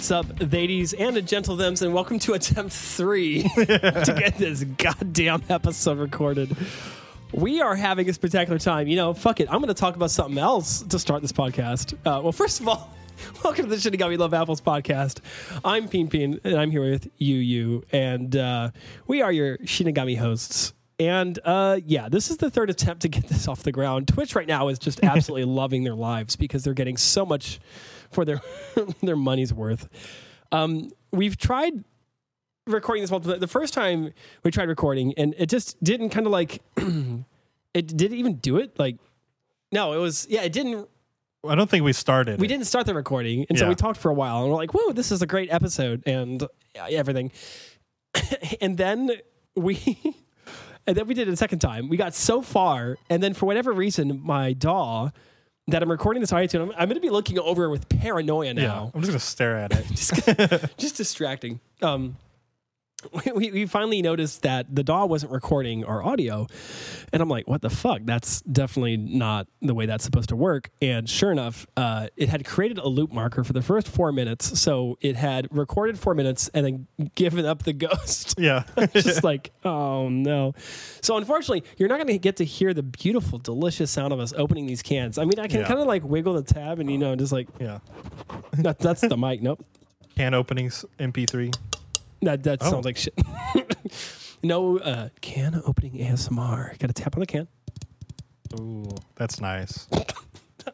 What's up, ladies and gentle thems, and welcome to attempt three to get this goddamn episode recorded. We are having a spectacular time. You know, fuck it. I'm going to talk about something else to start this podcast. Uh, well, first of all, welcome to the Shinigami Love Apples podcast. I'm Pinpin, and I'm here with Yuuyuu, and uh, we are your Shinigami hosts. And uh, yeah, this is the third attempt to get this off the ground. Twitch right now is just absolutely loving their lives because they're getting so much for their their money's worth. Um, we've tried recording this multiple. The first time we tried recording, and it just didn't kind of like it didn't even do it. Like no, it was yeah, it didn't. I don't think we started. We it. didn't start the recording, and so we talked for a while, and we're like, "Whoa, this is a great episode," and yeah, everything. and then we. And then we did it a second time. We got so far, and then for whatever reason, my DAW that I'm recording this audio to, I'm, I'm going to be looking over with paranoia now Yeah, I'm just gonna stare at it. just, just distracting. Um, we- we, finally noticed that the DAW wasn't recording our audio. And I'm like, what the fuck? That's definitely not the way that's supposed to work. And sure enough, uh, it had created a loop marker for the first four minutes. So it had recorded four minutes and then given up the ghost. yeah, Just like, oh no. So unfortunately, you're not going to get to hear the beautiful, delicious sound of us opening these cans. I mean, I can Yeah. kind of like wiggle the tab and, you know, just like, yeah. that, that's the mic. Nope. Can openings MP3. That that Oh. sounds like shit. no uh, can opening ASMR. Got to tap on the can. Ooh, that's nice.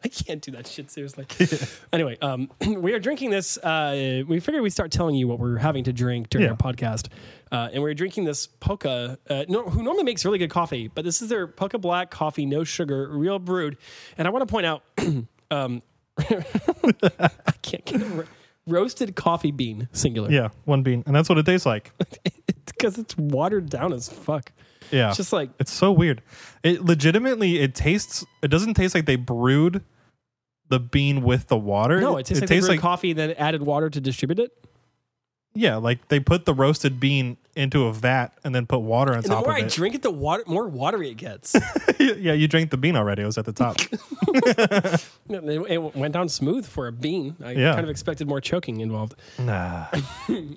I can't do that shit seriously. anyway, um, we are drinking this. Uh, we figured we'd start telling you what we're having to drink during Yeah. our podcast, uh, and we're drinking this Pokka, uh, no, who normally makes really good coffee, but this is their Pokka Black coffee, no sugar, real brewed. And I want to point out, um, I can't get it. Ro- Roasted coffee bean, singular. Yeah, one bean, and that's what it tastes like. because it's watered down as fuck. Yeah, It's just like it's so weird. It legitimately, it tastes. It doesn't taste like they brewed the bean with the water. No, it tastes like they tastes like coffee, then added water to distribute it. yeah, like they put the roasted bean into a vat and then put water on And the more of I it. drink it, the water more watery it gets. yeah, you drank the bean already. It was at the top. it it went down smooth for a bean. I Yeah. kind of expected more choking involved. nah.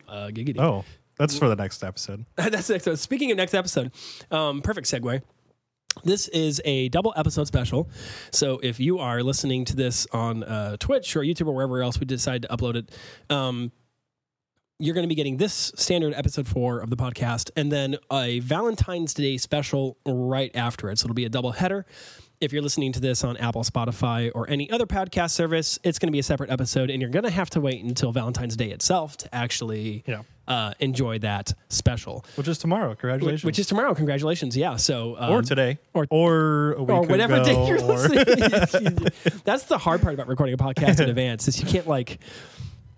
Uh, giggity. Oh, that's for the next episode. That's the next episode. Speaking of next episode, um, perfect segue. This is a double episode special. So if you are listening to this on uh, Twitch or YouTube or wherever else we decide to upload it, um, you're going to be getting this standard episode four of the podcast and then a Valentine's Day special right after it. So it'll be a double header. If you're listening to this on Apple, Spotify, or any other podcast service, it's going to be a separate episode, and you're going to have to wait until Valentine's Day itself to actually Yeah. uh, enjoy that special Which is tomorrow. Congratulations. which is tomorrow. Congratulations! Yeah. So um, or today, or- or or whatever day you're or- listening. That's the hard part about recording a podcast in advance is you can't like.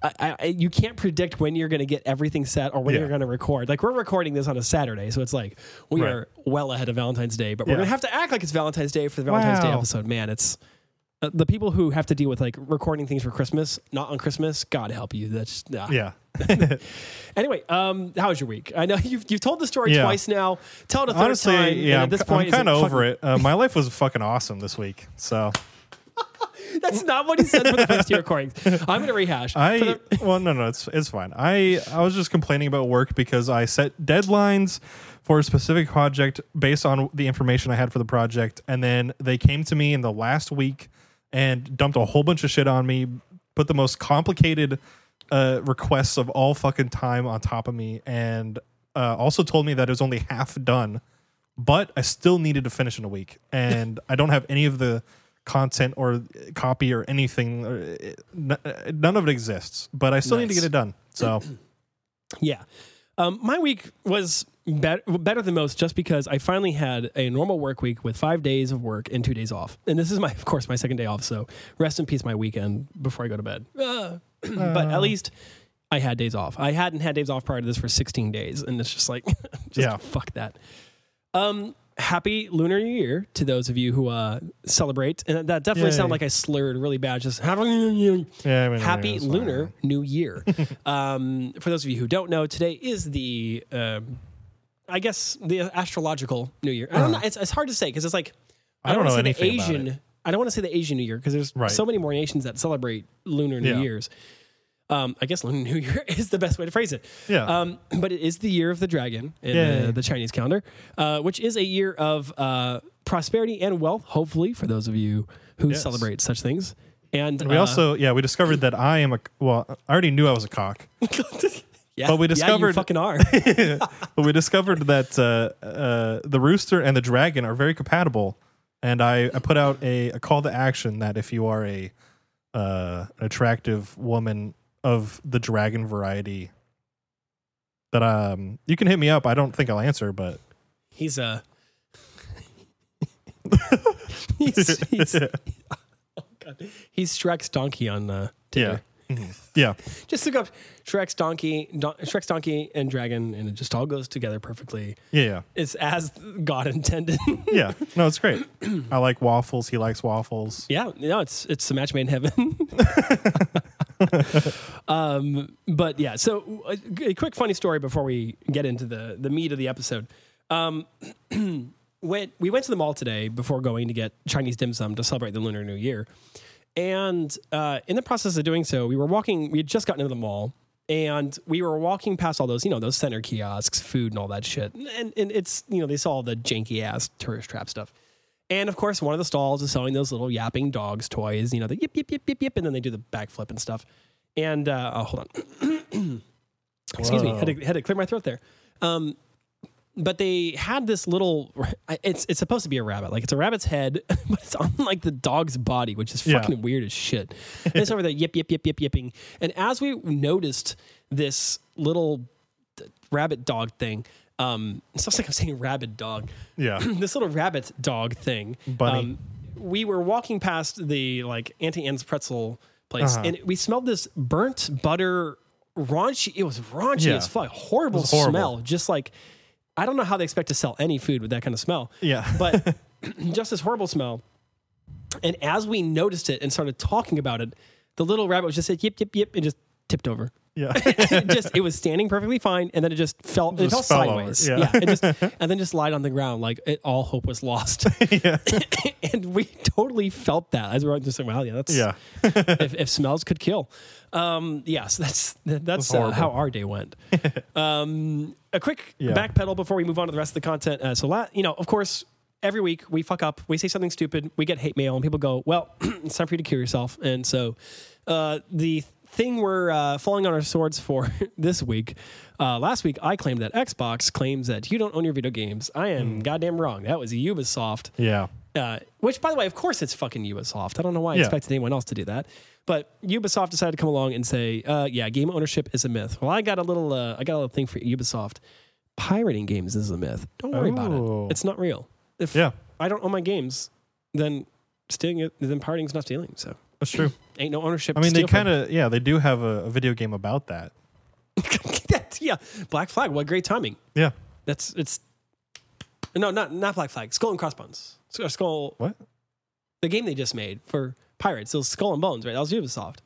I, I, you can't predict when you're going to get everything set or when Yeah. you're going to record. Like we're recording this on a Saturday, so it's like we Right. are well ahead of Valentine's Day. But we're going to have to act like it's Valentine's Day for the Valentine's Day episode. Man, it's uh, the people who have to deal with like recording things for Christmas, not on Christmas. God help you. That's nah. yeah. Anyway, um, how was your week? I know you've you've told the story Yeah. twice now. Tell it a third Honestly, time. yeah, at this point, I'm kind of over it. Uh, my life was fucking awesome this week. So fucking- That's not what he said for the first two recordings. I'm going to rehash. I the- well, no, no, it's it's fine. I I was just complaining about work because I set deadlines for a specific project based on the information I had for the project, and then they came to me in the last week and dumped a whole bunch of shit on me, put the most complicated uh, requests of all fucking time on top of me, and uh, also told me that it was only half done, but I still needed to finish in a week, and I don't have any of the content or copy or anything. uh, None of it exists, but I still need to get it done. So Yeah. Um, my week was bet- better than most just because I finally had a normal work week with five days of work and two days off. And this is my, of course, my second day off. So rest in peace, my weekend before I go to bed. Uh, but at least I had days off. I hadn't had days off prior to this for 16 days. And it's just like, just Yeah. fuck that. Um, happy Lunar New Year to those of you who uh, celebrate. And that definitely Yay. sounded like I slurred really bad. Just happy yeah, I mean, Happy fine. Lunar New Year. um, for those of you who don't know, today is the, um, I guess, the astrological New Year. I don't know. It's, it's hard to say because it's like Uh-huh. I don't know anything about Asian. I don't want to say the Asian New Year because there's Right. so many more nations that celebrate Lunar New Yeah. Years. Um, I guess Lunar New Year is the best way to phrase it. Yeah. Um, but it is the year of the dragon in the, the Chinese calendar, uh, which is a year of uh, prosperity and wealth, hopefully, for those of you who Yes. celebrate such things. And we uh, also, yeah, we discovered that I am a, well, I already knew I was a cock, yeah, but we yeah, you discovered- fucking are. but we discovered that uh, uh, the rooster and the dragon are very compatible. And I, I put out a, a call to action that if you are a uh, attractive woman of the dragon variety, that um you can hit me up. I don't think I'll answer, but He's a. he's, he's, oh God. he's Shrek's donkey on uh, yeah, Tinder. Mhm. yeah, Just look up Shrek's donkey, don- Shrek's donkey and dragon, and it just all goes together perfectly. yeah, yeah, It's as God intended. yeah. No, it's great. I like waffles. He likes waffles. yeah, no, it's it's a match made in heaven. Um, but yeah, so a, a quick funny story before we get into the the meat of the episode. Um, when we went to the mall today before going to get Chinese dim sum to celebrate the Lunar New Year, and uh, in the process of doing so, we were walking. We had just gotten into the mall, and we were walking past all those, you know, those center kiosks, food, and all that shit. And, and it's, you know, they saw all the janky ass tourist trap stuff. And of course, one of the stalls is selling those little yapping dogs toys, you know, the yip, yip, yip, yip, yip, and then they do the backflip and stuff. And, uh, oh, hold on. Excuse me, had to, had to clear my throat there. Um, but they had this little it's it's supposed to be a rabbit like it's a rabbit's head but it's on like the dog's body which is Yeah. fucking weird as shit and it's over there yip yip yip yip yipping and as we noticed this little rabbit dog thing um it sounds like i'm saying rabid dog. Yeah, this little rabbit dog thing. Bunny. um, we were walking past the like auntie anne's pretzel place Uh-huh. and we smelled this burnt butter raunchy it was raunchy Yeah. as fuck. Horrible, horrible. smell. Just like i don't know how they expect to sell any food with that kind of smell. Yeah, but just this horrible smell. And as we noticed it and started talking about it the little rabbit was just said yip yip yip and just tipped over yeah. it just it was standing perfectly fine and then it just fell it Just fell over, sideways yeah. it just and then just lied on the ground like it, all hope was lost yeah. and we totally felt that as we were just like wow yeah that's yeah. if, if smells could kill um yes that's that's uh, how our day went um a quick Yeah. backpedal before we move on to the rest of the content uh, so la- you know of course every week we fuck up we say something stupid we get hate mail and people go well it's time for you to kill yourself and so uh the thing we're uh, falling on our swords for this week uh, last week i claimed that xbox claims that you don't own your video games i am goddamn wrong that was ubisoft Yeah. uh, which, by the way, of course, it's fucking Ubisoft. I don't know why I Yeah. expected anyone else to do that. But Ubisoft decided to come along and say, uh, "Yeah, game ownership is a myth." Well, I got a little, uh, I got a little thing for Ubisoft. Pirating games is a myth. Don't worry about Oh. it. It's not real. If Yeah. I don't own my games, then stealing it, then pirating is not stealing. So That's true. Ain't no ownership. I mean, they kind of yeah, they do have a, a video game about that. yeah. Black Flag. What great timing. Yeah. That's it's. No, not not Black Flag. Skull and Crossbones. Skull-. What? The game they just made for pirates. It was Skull and Bones, right? That was Ubisoft.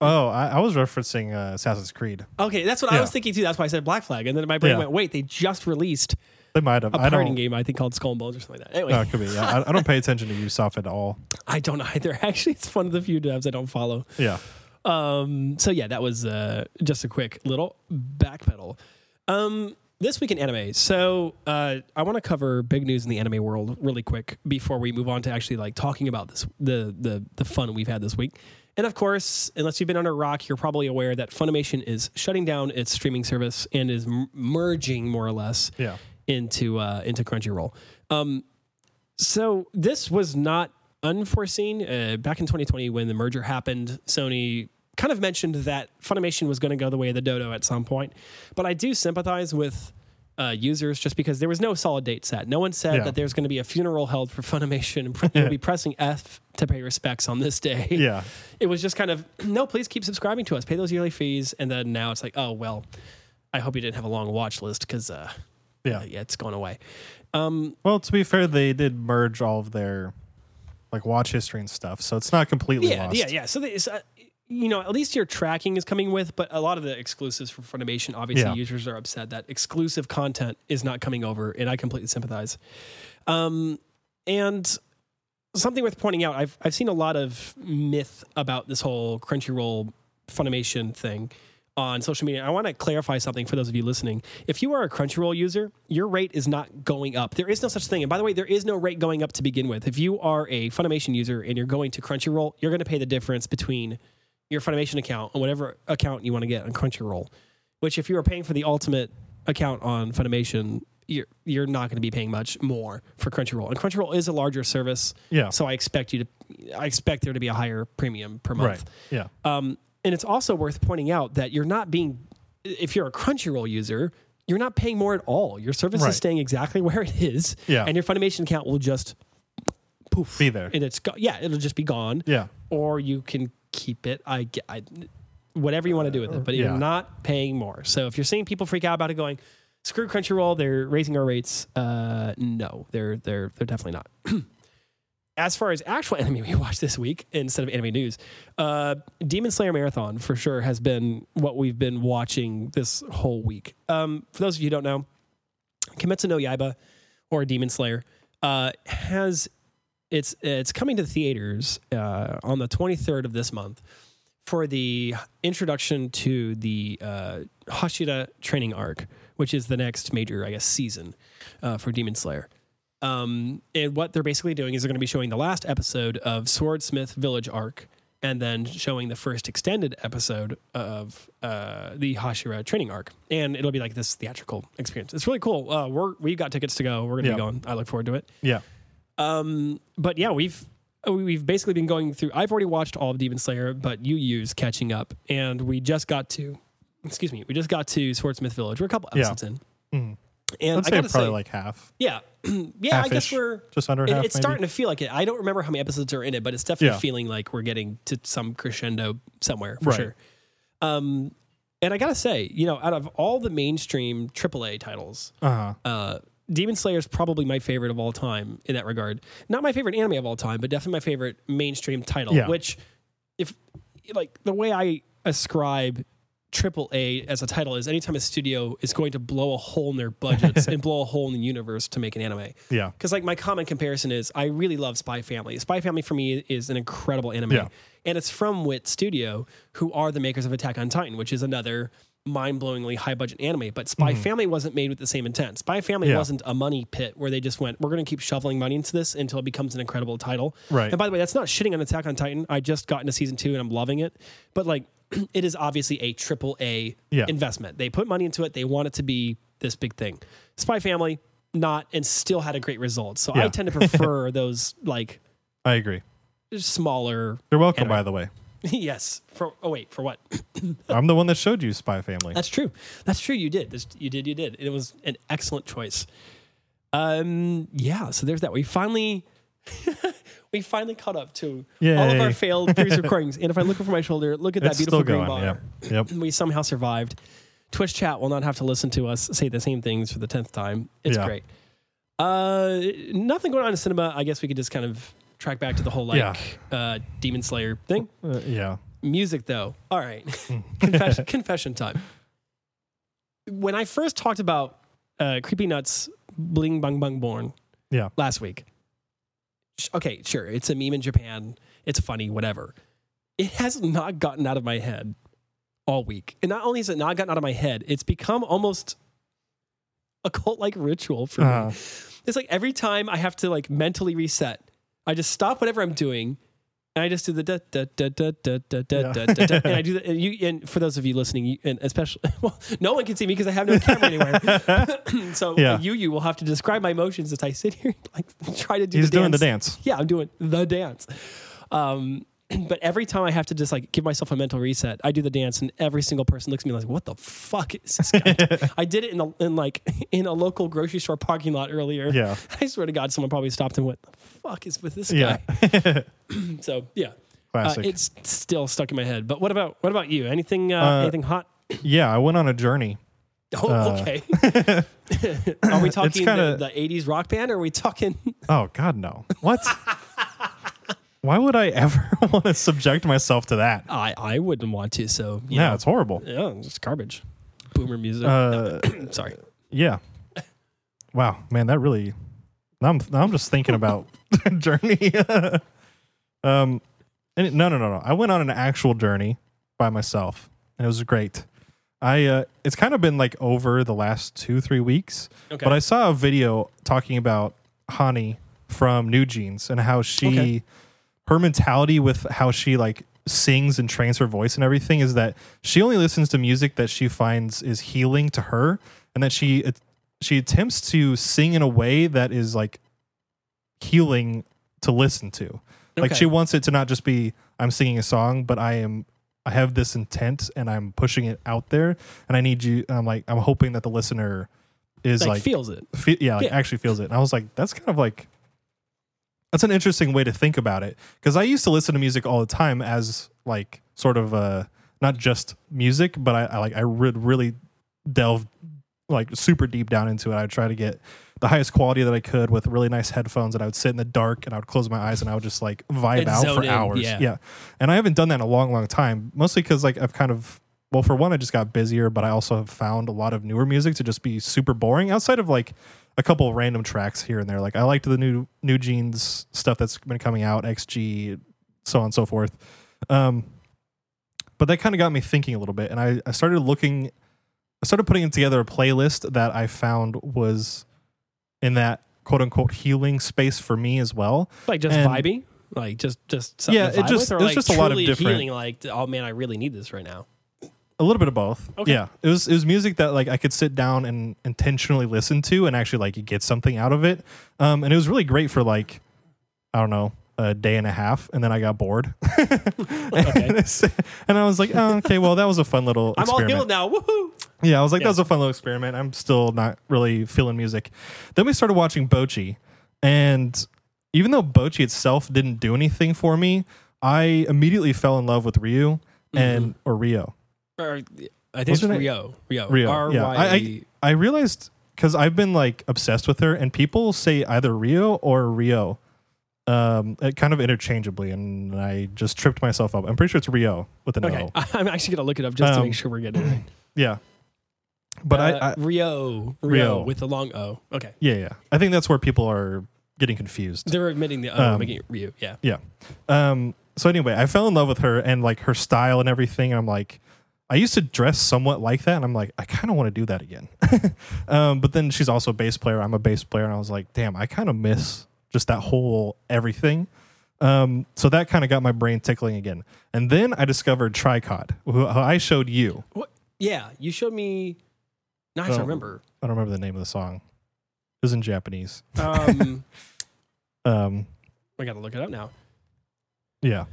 Oh, I, I was referencing uh, Assassin's Creed. Okay, that's what I was thinking too. That's why I said Black Flag, and then my brain Yeah. went, "Wait, they just released They might have. a I game, I think called Skull and Bones or something like that." Anyway, No, it could be. Yeah, I, I don't pay attention to Ubisoft at all. I don't either. Actually, it's one of the few devs I don't follow. Yeah. Um, so yeah, that was uh, just a quick little backpedal. Um, this week in anime, so uh, I want to cover big news in the anime world really quick before we move on to actually like talking about this the the the fun we've had this week. And of course, unless you've been under a rock, you're probably aware that Funimation is shutting down its streaming service and is m- merging more or less Yeah. Into uh, into Crunchyroll. Um, so this was not unforeseen. Uh, back in 2020, when the merger happened, Sony kind of mentioned that Funimation was going to go the way of the dodo at some point. But I do sympathize with uh, users just because there was no solid date set. No one said Yeah. that there's going to be a funeral held for Funimation and you'll be pressing F to pay respects on this day. Yeah. It was just kind of, no, please keep subscribing to us, pay those yearly fees. And then now it's like, oh, well, I hope you didn't have a long watch list because, uh, Yeah. yeah, it's gone away. Um, Well, to be fair, they did merge all of their like watch history and stuff, so it's not completely yeah, lost. yeah, yeah. So, they, uh, you know, at least your tracking is coming with, but a lot of the exclusives for Funimation, obviously, Yeah. users are upset that exclusive content is not coming over, and I completely sympathize. Um, and something worth pointing out, I've I've seen a lot of myth about this whole Crunchyroll Funimation thing on social media. I want to clarify something for those of you listening. If you are a Crunchyroll user, your rate is not going up. There is no such thing. And by the way, there is no rate going up to begin with. If you are a Funimation user and you're going to Crunchyroll, you're going to pay the difference between your Funimation account and whatever account you want to get on Crunchyroll. Which, if you are paying for the ultimate account on Funimation, you're you're not going to be paying much more for Crunchyroll. And Crunchyroll is a larger service, Yeah. so I expect you to, I expect there to be a higher premium per month. Right. Yeah. Um, and it's also worth pointing out that you're not being, if you're a Crunchyroll user, you're not paying more at all. Your service Right. is staying exactly where it is, Yeah. and your Funimation account will just poof Be there. and it's go- yeah, it'll just be gone, Yeah. or you can keep it. I, I whatever you want to do with it, but you're not paying more. So if you're seeing people freak out about it, going screw Crunchyroll, they're raising our rates. Uh, no, they're they're they're definitely not. as far as actual anime we watched this week instead of anime news, uh, Demon Slayer Marathon for sure has been what we've been watching this whole week. Um, for those of you who don't know, Kimetsu no Yaiba or Demon Slayer uh, has it's it's coming to the theaters uh, on the 23rd of this month for the introduction to the uh, Hashira training arc, which is the next major, I guess, season uh, for Demon Slayer. Um, and what they're basically doing is they're going to be showing the last episode of Swordsmith Village arc, and then showing the first extended episode of uh, the Hashira training arc, and it'll be like this theatrical experience. It's really cool. Uh, we're we got tickets to go. We're going to Yeah. be going. I look forward to it. Yeah. Um, but yeah, we've we've basically been going through. I've already watched all of Demon Slayer, but you use catching up, and we just got to. Excuse me, we just got to Swordsmith Village. We're a couple Yeah. episodes in, Mhm. and Let's I say probably say, like half. yeah, yeah, I guess we're. Just under It, half. it's maybe. starting to feel like it. I don't remember how many episodes are in it, but it's definitely Yeah. feeling like we're getting to some crescendo somewhere for Right. sure. Um, and I gotta say, you know, out of all the mainstream AAA titles, Uh-huh. uh, Demon Slayer is probably my favorite of all time in that regard. Not my favorite anime of all time, but definitely my favorite mainstream title. Yeah. Which, if like the way I ascribe triple A as a title is anytime a studio is going to blow a hole in their budgets and blow a hole in the universe to make an anime. Yeah. Because like my common comparison is I really love Spy Family. Spy Family for me is an incredible anime. Yeah. And it's from Wit Studio, who are the makers of Attack on Titan, which is another mind-blowingly high budget anime. But Spy Family wasn't made with the same intent. Spy Family Mm-hmm. Yeah. wasn't a money pit where they just went, we're going to keep shoveling money into this until it becomes an incredible title. Right. And by the way, that's not shitting on Attack on Titan. I just got into season two and I'm loving it. But like, it is obviously a triple A Yeah. investment. They put money into it. They want it to be this big thing. Spy Family, not, and still had a great result. So I tend to prefer those like I agree. smaller. You're welcome, Anime. by the way. yes. For oh wait, for what? I'm the one that showed you Spy Family. That's true. That's true. You did. This, you did. You did. It was an excellent choice. Um. Yeah. So there's that. We finally. we finally caught up to all of our failed previous recordings. And if I look over my shoulder, look at that it's beautiful green bar. Yeah. Yep. We somehow survived. Twitch chat will not have to listen to us say the same things for the tenth time. It's Yeah. great. Uh, nothing going on in cinema. I guess we could just kind of track back to the whole like Yeah. uh, Demon Slayer thing. Uh, yeah. Music, though. All right. confession, confession time. When I first talked about uh, Creepy Nuts Bling Bang Bang Born Yeah. last week, okay, sure, it's a meme in Japan. It's funny, whatever. It has not gotten out of my head all week. And not only has it not gotten out of my head, it's become almost a cult like ritual for me. Uh, It's like every time I have to like mentally reset, I just stop whatever I'm doing and I just do the da da da da da da da da da, da and I do that. And you and for those of you listening, you, and especially well, no one can see me because I have no camera anywhere. so Yeah. you you will have to describe my motions as I sit here like try to do. he's the doing the dance. dance. Yeah, I'm doing the dance. Um, but every time I have to just like give myself a mental reset, I do the dance, and every single person looks at me like, "What the fuck is this guy?" I did it in a, in like in a local grocery store parking lot earlier. Yeah. I swear to God, someone probably stopped and went, "The fuck is with this Yeah. guy?" So yeah, uh, it's still stuck in my head. But what about what about you? Anything uh, Uh, anything hot? yeah. I went on a journey. Oh, uh, okay. are we talking kinda- the, the '80s rock band? Or are we talking? Oh God, no. What? Why would I ever want to subject myself to that? I I wouldn't want to. So Yeah, know. it's horrible. Yeah, it's garbage. Boomer music. Uh, Sorry. yeah. Wow, man, that really. Now I'm now I'm just thinking about journey. um, and no, no, no, no. I went on an actual journey by myself, and it was great. I uh, it's kind of been like over the last two three weeks, Okay. but I saw a video talking about Hanni from NewJeans and how she Okay. Her mentality with how she like sings and trains her voice and everything is that she only listens to music that she finds is healing to her and that she she attempts to sing in a way that is like healing to listen to like she wants it to not just be i'm singing a song but i am i have this intent and i'm pushing it out there and i need you i'm like i'm hoping that the listener is like, like, feels it. fe- yeah like Yeah. actually feels it and i was like that's kind of like that's an interesting way to think about it because i used to listen to music all the time as like sort of uh not just music but i, I like i would really delve like super deep down into it. I'd try to get the highest quality that i could with really nice headphones and i would sit in the dark and i would close my eyes and i would just like vibe And out for in, hours. yeah. yeah. And i haven't done that in a long long time mostly because like i've kind of well for one i just got busier but i also have found a lot of newer music to just be super boring outside of like a couple of random tracks here and there like i liked the new NewJeans stuff that's been coming out xg so on and so forth um but that kind of got me thinking a little bit and I, I started looking i started putting together a playlist that i found was in that quote unquote healing space for me as well Like just And- vibey. Like just just something Yeah, it just- with, or it was like just a lot of different- healing. Like oh man, I really need this right now. A little bit of both. Okay. Yeah, it was it was music that like I could sit down and intentionally listen to and actually like get something out of it. Um, and it was really great for like I don't know a day and a half, and then I got bored. Okay. and I was like, oh, okay, well that was a fun little. I'm all healed now. Woohoo! Yeah, I was like, Yeah. that was a fun little experiment. I'm still not really feeling music. Then we started watching Bocchi, and even though Bocchi itself didn't do anything for me, I immediately fell in love with Ryu and or Rio. Or, I think it's? Rio. Rio. Rio, R yeah. I- I realized because I've been like obsessed with her, and people say either Rio or Rio, um, it kind of interchangeably, and I just tripped myself up. I'm pretty sure it's Rio with an Okay, O. I'm actually gonna look it up just to Um, make sure we're getting it right. Yeah, but Uh, I, I Rio, Rio, Rio. with a long O. Okay, yeah yeah I think that's where people are getting confused. they're admitting the O, Um, making it Rio. Yeah. Yeah. Um, so anyway, I fell in love with her and like her style and everything. And I'm like, I used to dress somewhat like that, and I'm like, I kind of want to do that again. um, but then she's also a bass player. I'm a bass player, and I was like, damn, I kind of miss just that whole everything. Um, so that kind of got my brain tickling again. And then I discovered tricot, who, who I showed you. What? Yeah, you showed me. Now I to Oh. remember. I don't remember the name of the song. It was in Japanese. Um, Um, I gotta look it up now. yeah.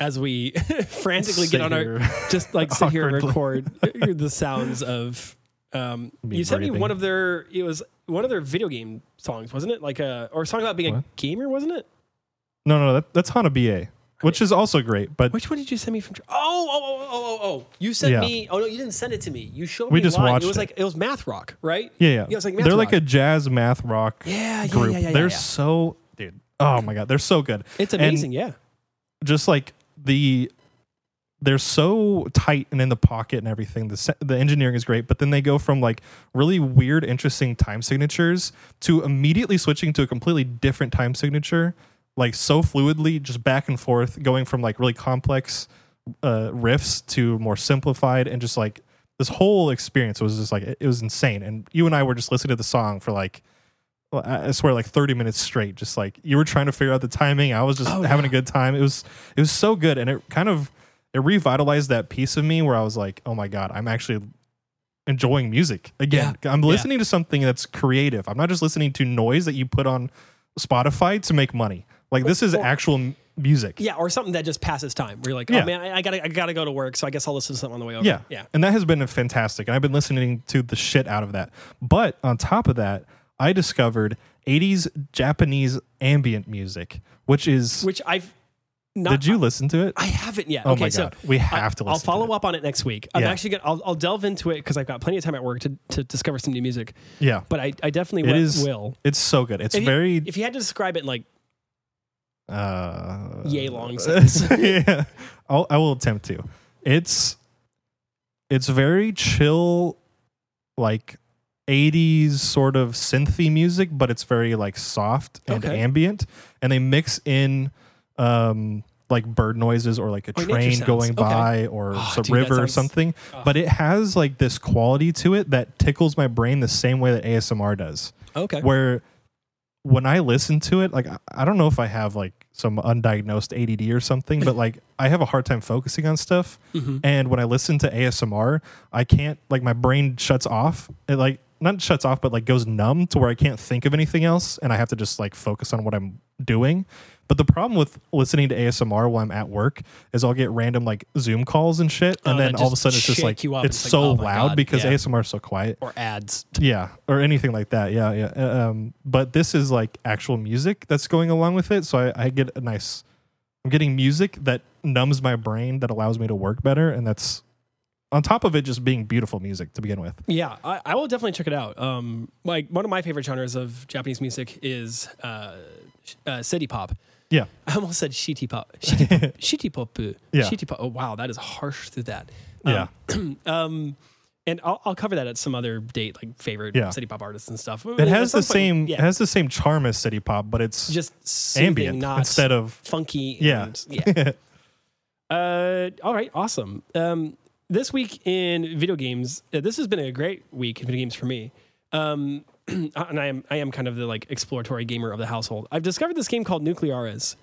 As we frantically get Sit on our, just like sit here and record the sounds of. Um, you sent me one of their. It was one of their video game songs, wasn't it? Like a or a song about being a gamer, wasn't it? No, no, that, that's Hanabie, which is also great. But Which one did you send me from? Oh, oh, oh, oh, oh, oh! You sent Yeah. me. Oh no, you didn't send it to me. You showed We me. just live. watched It was like it was math rock, right? Yeah, yeah. Yeah, like math they're like a jazz math rock Yeah, yeah, group. yeah, yeah, they're yeah. so dude. Oh my god, they're so good. It's And amazing. yeah. Just like the they're so tight and in the pocket and everything. The the engineering is great, but then they go from like really weird, interesting time signatures to immediately switching to a completely different time signature, like so fluidly, just back and forth, going from like really complex uh, riffs to more simplified, and just like this whole experience was just like it was insane. And you and I were just listening to the song for like. I swear, like thirty minutes straight. Just like you were trying to figure out the timing. I was just Oh, having yeah. a good time. It was it was so good, and it kind of it revitalized that piece of me where I was like, oh my god, I'm actually enjoying music again. I'm Yeah. listening to something that's creative. I'm not just listening to noise that you put on Spotify to make money. Like this is actual music. Yeah, or something that just passes time. Where you're like, oh Yeah. man, I, I gotta, I gotta go to work, so I guess I'll listen to something on the way over. Yeah. yeah. And that has been fantastic. And I've been listening to the shit out of that. But on top of that, I discovered 80s Japanese ambient music, which is. Which I've not. did you listen to it? I haven't yet. Oh okay, my so God. We have to I'll listen to follow up on it next week. I'm Yeah. actually gonna. I'll, I'll delve into it because I've got plenty of time at work to, to discover some new music. yeah. But I, I definitely It wi- is- will. It's so good. It's If you- very. If you had to describe it in like uh, Yay long sentence. yeah, I'll, I will attempt to. It's it's very chill, like '80s sort of synthy music, but it's very like soft and Okay. ambient, and they mix in um, like bird noises or like a nature train sounds. going Okay. by or Oh, some dude, that river or sounds- something. But it has like this quality to it that tickles my brain the same way that ASMR does. Okay. Where when I listen to it, like I- I don't know if I have like some undiagnosed ADD or something, but like I have a hard time focusing on stuff. Mm-hmm. And when I listen to ASMR, I can't like my brain shuts off. It like not shuts off, but like goes numb to where I can't think of anything else, and I have to just like focus on what I'm doing. But the problem with listening to ASMR while I'm at work is I'll get random like Zoom calls and shit, Oh, and then all of a sudden it's just like it's It's like, so oh loud God, because yeah. ASMR is so quiet. or ads. Yeah, or anything like that. Yeah, yeah. Uh, Um, but this is like actual music that's going along with it, so I, I get a nice. I'm getting music that numbs my brain that allows me to work better, and that's on top of it just being beautiful music to begin with. Yeah, I, I will definitely check it out. Um, like one of my favorite genres of Japanese music is uh, uh, city pop. Yeah, I almost said shitty pop. Shitty pop. shitty pop. Yeah. Shitty pop. Oh wow, that is harsh through that. yeah, Um, um, and I'll, I'll cover that at some other date, like favorite Yeah. city pop artists and stuff. it has the same. Yeah, It has the same charm as city pop, but it's just soothing, ambient not instead of funky. Yeah. And, yeah. uh, all right, awesome. Um, this week in video games, uh, this has been a great week in video games for me. Um, and I am I am kind of the like exploratory gamer of the household. I've discovered this game called Nucleares,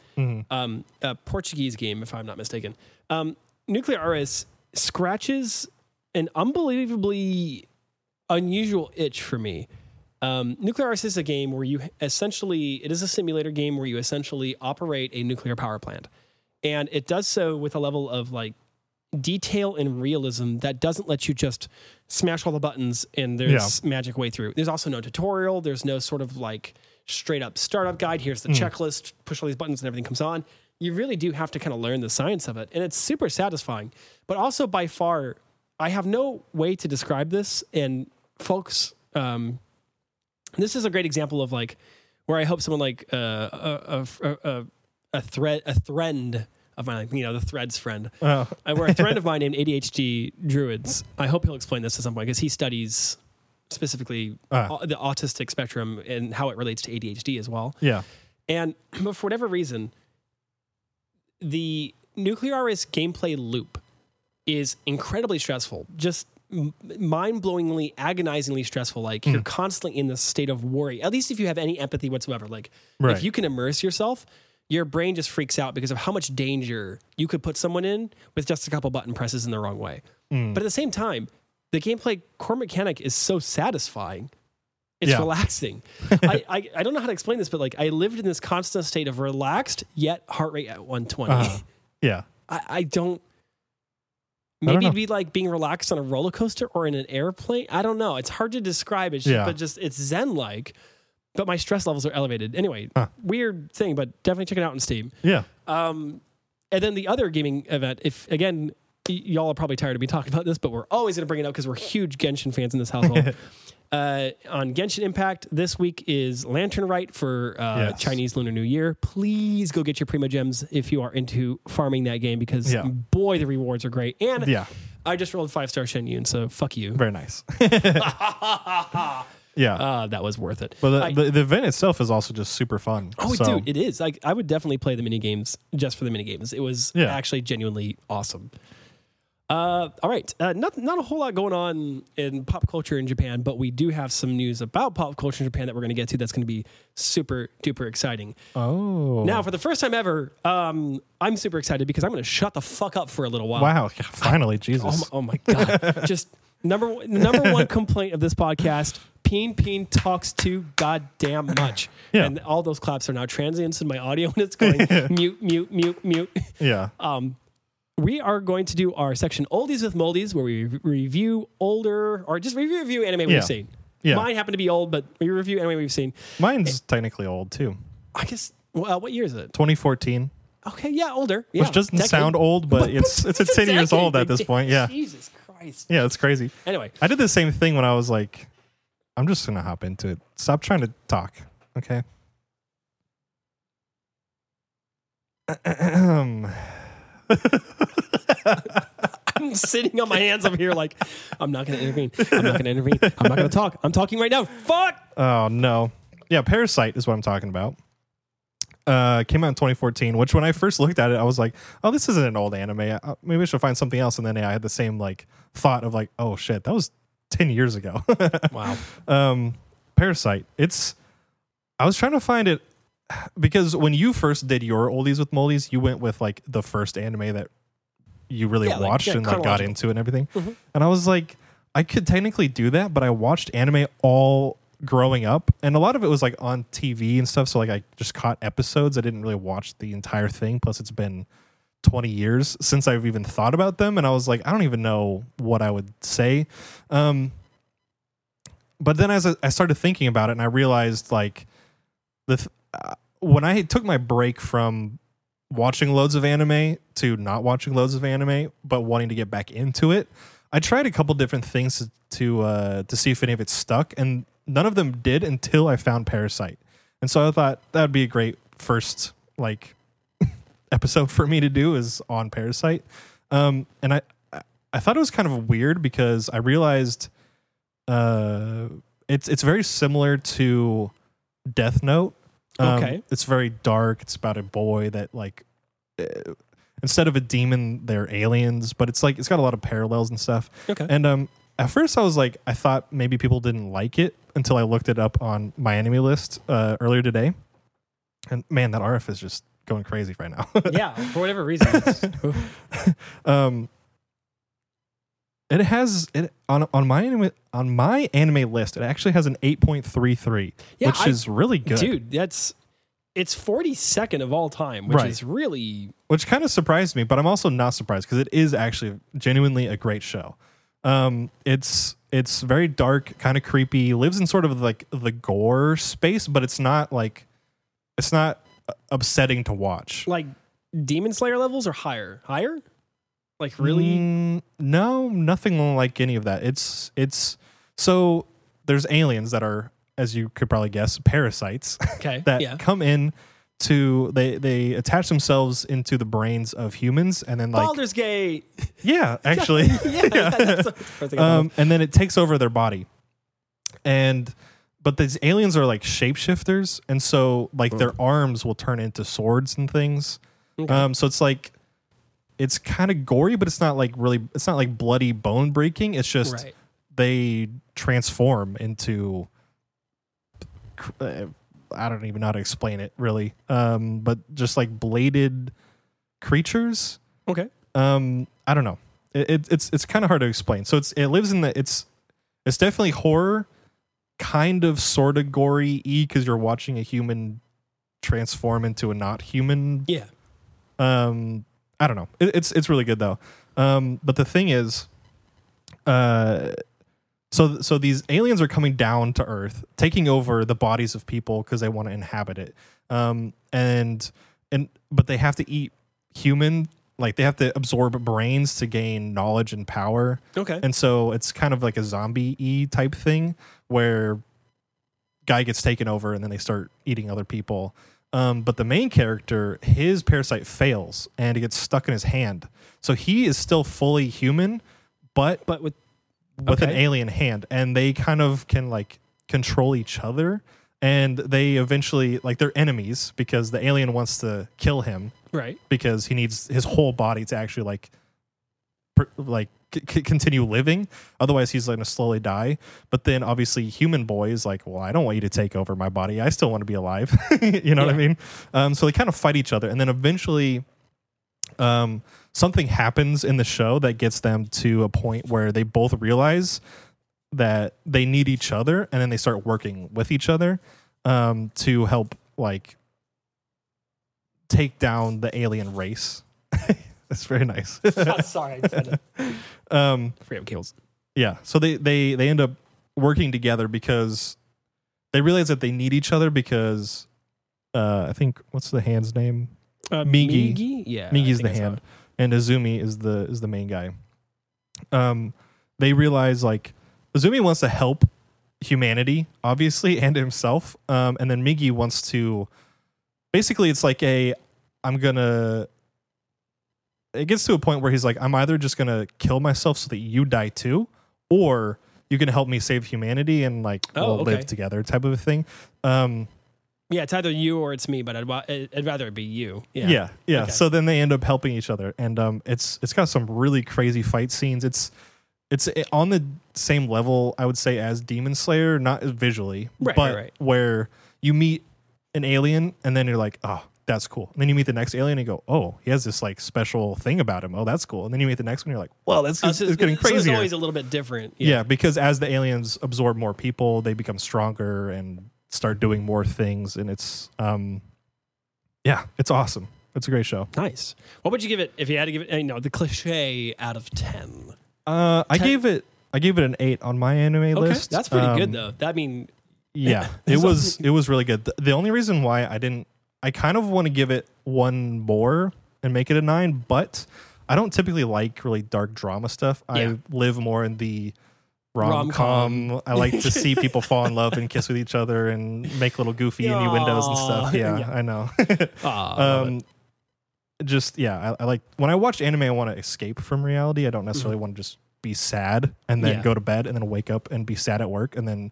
um, a Portuguese game, if I'm not mistaken. Um, Nucleares scratches an unbelievably unusual itch for me. Um, Nucleares is a game where you essentially it is a simulator game where you essentially operate a nuclear power plant, and it does so with a level of like detail and realism that doesn't let you just smash all the buttons and there's magic way through. There's also no tutorial. There's no sort of like straight up startup guide. Here's the checklist. Push all these buttons and everything comes on. You really do have to kind of learn the science of it, and it's super satisfying. But also by far, I have no way to describe this. And folks, um, this is a great example of like where I hope someone like uh, a, a, a, a thread a friend of mine, you know, the threads friend, uh, uh, where a friend of mine named ADHD Druids. I hope he'll explain this at some point because he studies specifically au- the autistic spectrum and how it relates to ADHD as well. yeah, And but for whatever reason, the nuclear Nucleares gameplay loop is incredibly stressful. Just mind-blowingly, agonizingly stressful. Like Hmm. you're constantly in this state of worry. At least if you have any empathy whatsoever. Like Right. if you can immerse yourself, your brain just freaks out because of how much danger you could put someone in with just a couple button presses in the wrong way. Hmm. But at the same time, the gameplay core mechanic is so satisfying. It's Yeah. relaxing. I, I, I don't know how to explain this, but like I lived in this constant state of relaxed yet heart rate at 120. Uh-huh. yeah. I, I don't. Maybe it'd be like being relaxed on a roller coaster or in an airplane. I don't know. It's hard to describe. It's Yeah. but just it's zen like. But my stress levels are elevated. Anyway, Huh. weird thing, but definitely check it out on Steam. Yeah. Um, and then the other gaming event, if again, y- y'all are probably tired of me talking about this, but we're always going to bring it up because we're huge Genshin fans in this household. uh, on Genshin Impact, this week is Lantern Rite for uh, Yes. Chinese Lunar New Year. Please go get your Primogems if you are into farming that game because Yeah. boy, the rewards are great. And Yeah. I just rolled five star Xianyun, so fuck you. Very nice. yeah. Uh, that was worth it. but the, I- the, the event itself is also just super fun. Oh, so, dude, it is. Like I would definitely play the mini games just for the mini games. It was Yeah. actually genuinely awesome. Uh, all right, uh, not not a whole lot going on in pop culture in Japan, but we do have some news about pop culture in Japan that we're going to get to. That's going to be super duper exciting. Oh. Now, for the first time ever, um, I'm super excited because I'm going to shut the fuck up for a little while. Wow. Finally, Oh Jesus. my, oh my god! Just number one- number one complaint of this podcast: Pinpin talks too goddamn much, Yeah. and all those claps are now transients in my audio, and it's going mute, mute, mute, mute. Yeah. Um, we are going to do our section oldies with moldies, where we re- review older or just review review anime Yeah. we've seen. Yeah. Mine happened to be old, but we review anime we've seen. Mine's technically old too. I guess. Well, what year is it? 2014, Okay, yeah, older. Yeah, which doesn't decade. sound old, but it's it's, at 10 years old at this point. Yeah. Jesus Christ. Yeah, it's crazy. Anyway, I did the same thing when I was like, I'm just gonna hop into it. Stop trying to talk. Okay. I'm sitting on my hands over here like, I'm not going to intervene. I'm not going to intervene. I'm not going to talk. I'm talking right now. Fuck. oh no. Yeah, Parasyte is what I'm talking about. Uh, came out in 2014. Which when I first looked at it, I was like, "Oh, this isn't an old anime. Uh, maybe I should find something else." And then yeah, I had the same like thought of like, "Oh shit, that was 10 years ago." Wow. um, Parasyte. It's. I was trying to find it because when you first did your oldies with moldies, you went with like the first anime that you really Yeah, like, watched yeah, and like got into and everything. Mhm. And I was like, I could technically do that, but I watched anime all growing up, and a lot of it was like on TV and stuff. So like I just caught episodes. I didn't really watch the entire thing. Plus, it's been 20 years since I've even thought about them, and I was like, I don't even know what I would say. Um, but then as I, I started thinking about it, and I realized like the th- uh, when I took my break from watching loads of anime to not watching loads of anime, but wanting to get back into it, I tried a couple different things to to, uh, to see if any of it stuck, and none of them did until I found Parasyte. And so I thought that would be a great first like episode for me to do is on Parasyte. Um, and I I- thought it was kind of weird because I realized uh, it's it's very similar to Death Note. Um, Okay. it's very dark. It's about a boy that like uh, instead of a demon, they're aliens. But it's like it's got a lot of parallels and stuff. Okay. And um, at first I was like, I thought maybe people didn't like it until I looked it up on my enemy list uh, earlier today. And man, that RF is just going crazy right now. yeah, for whatever reason. um, it has it on on my anime on my anime list. It actually has an eight point three three, Yeah, which I- is really good. Dude, that's it's 42nd of all time, which Right. is really which kind of surprised me, but I'm also not surprised because it is actually genuinely a great show. Um, it's it's very dark, kind of creepy. Lives in sort of like the gore space, but it's not like it's not uh, upsetting to watch. like Demon Slayer levels or higher. Higher? Like really? Mm, no, nothing like any of that. It's it's so there's aliens that are, as you could probably guess, parasites Okay. that yeah. come in to they they attach themselves into the brains of humans and then like Baldur's Gate. yeah actually yeah, that's the first thing I thought um, and then it takes over their body and but these aliens are like shapeshifters and so like their arms will turn into swords and things. Okay. um, so it's like it's kind of gory but it's not like really it's not like bloody bone breaking it's just right. they transform into uh, I don't even know how to explain it really. Um, but just like bladed creatures? Okay. um i don't know. It, it, it's it's kind of hard to explain. So it's it lives in the it's it's definitely horror kind of sort of gory e because you're watching a human transform into a not human. Yeah. um i don't know. It, it's it's really good though. Um but the thing is uh so so these aliens are coming down to earth taking over the bodies of people because they want to inhabit it um and and but they have to eat human like they have to absorb brains to gain knowledge and power Okay. and so it's kind of like a zombie e type thing where guy gets taken over and then they start eating other people. Um, but the main character, his parasite fails and it gets stuck in his hand. So he is still fully human, but but with with an alien hand. And they kind of can like control each other. And they eventually like they're enemies because the alien wants to kill him right. because he needs his whole body to actually like per, like c- continue living otherwise he's going to slowly die but then obviously human boy is like well i don't want you to take over my body i still want to be alive you know what i mean um, so they kind of fight each other and then eventually um, something happens in the show that gets them to a point where they both realize that they need each other and then they start working with each other um, to help like take down the alien race. That's very nice. Sorry, I just had to um, forget what kills. yeah, so they they they end up working together because they realize that they need each other because uh, I think what's the hand's name? Uh, Migi. Migi? Yeah. I Migi's the hand, it. And Azumi is the is the main guy. Um, they realize like Azumi wants to help humanity, obviously, and himself. Um, and then Migi wants to. Basically, it's like a I'm gonna. It gets to a point where he's like, I'm either just gonna kill myself so that you die too, or you can help me save humanity and like Oh, we'll live together, type of a thing. Um, Yeah, it's either you or it's me, but I'd, wa- I'd rather it be you. Yeah. Yeah, yeah. Okay. So then they end up helping each other, and um, it's it's got some really crazy fight scenes. It's it's eh, on the same level, I would say, as Demon Slayer, not visually, Right, but right, where you meet an alien, and then you're like, oh, that's cool. And then you meet the next alien, and you go, oh, he has this like special thing about him. Oh, that's cool. And then you meet the next one, you're like, well, that's Oh, it's, so it's getting so it's always a little bit different. yeah. because as the aliens absorb more people, they become stronger and start doing more things, and it's um, yeah, it's awesome. It's a great show. Nice. What would you give it if you had to give it, you know, the cliche out of 10? Uh, I Ten- gave it. I gave it an eight on my anime Okay. list. That's pretty Um, good, though. That mean, Yeah, it was. It was really good. The, the only reason why I didn't, I kind of want to give it one more and make it a nine, but I don't typically like really dark drama stuff. Yeah. I live more in the rom Rom-com. I like to see people fall in love and kiss with each other and make little goofy innuendos and stuff. Yeah, Yeah. I know. aw, I love it. um, just yeah, I, I like when I watch anime. I want to escape from reality. I don't necessarily Mm-hmm. want to just be sad and then Yeah. go to bed and then wake up and be sad at work and then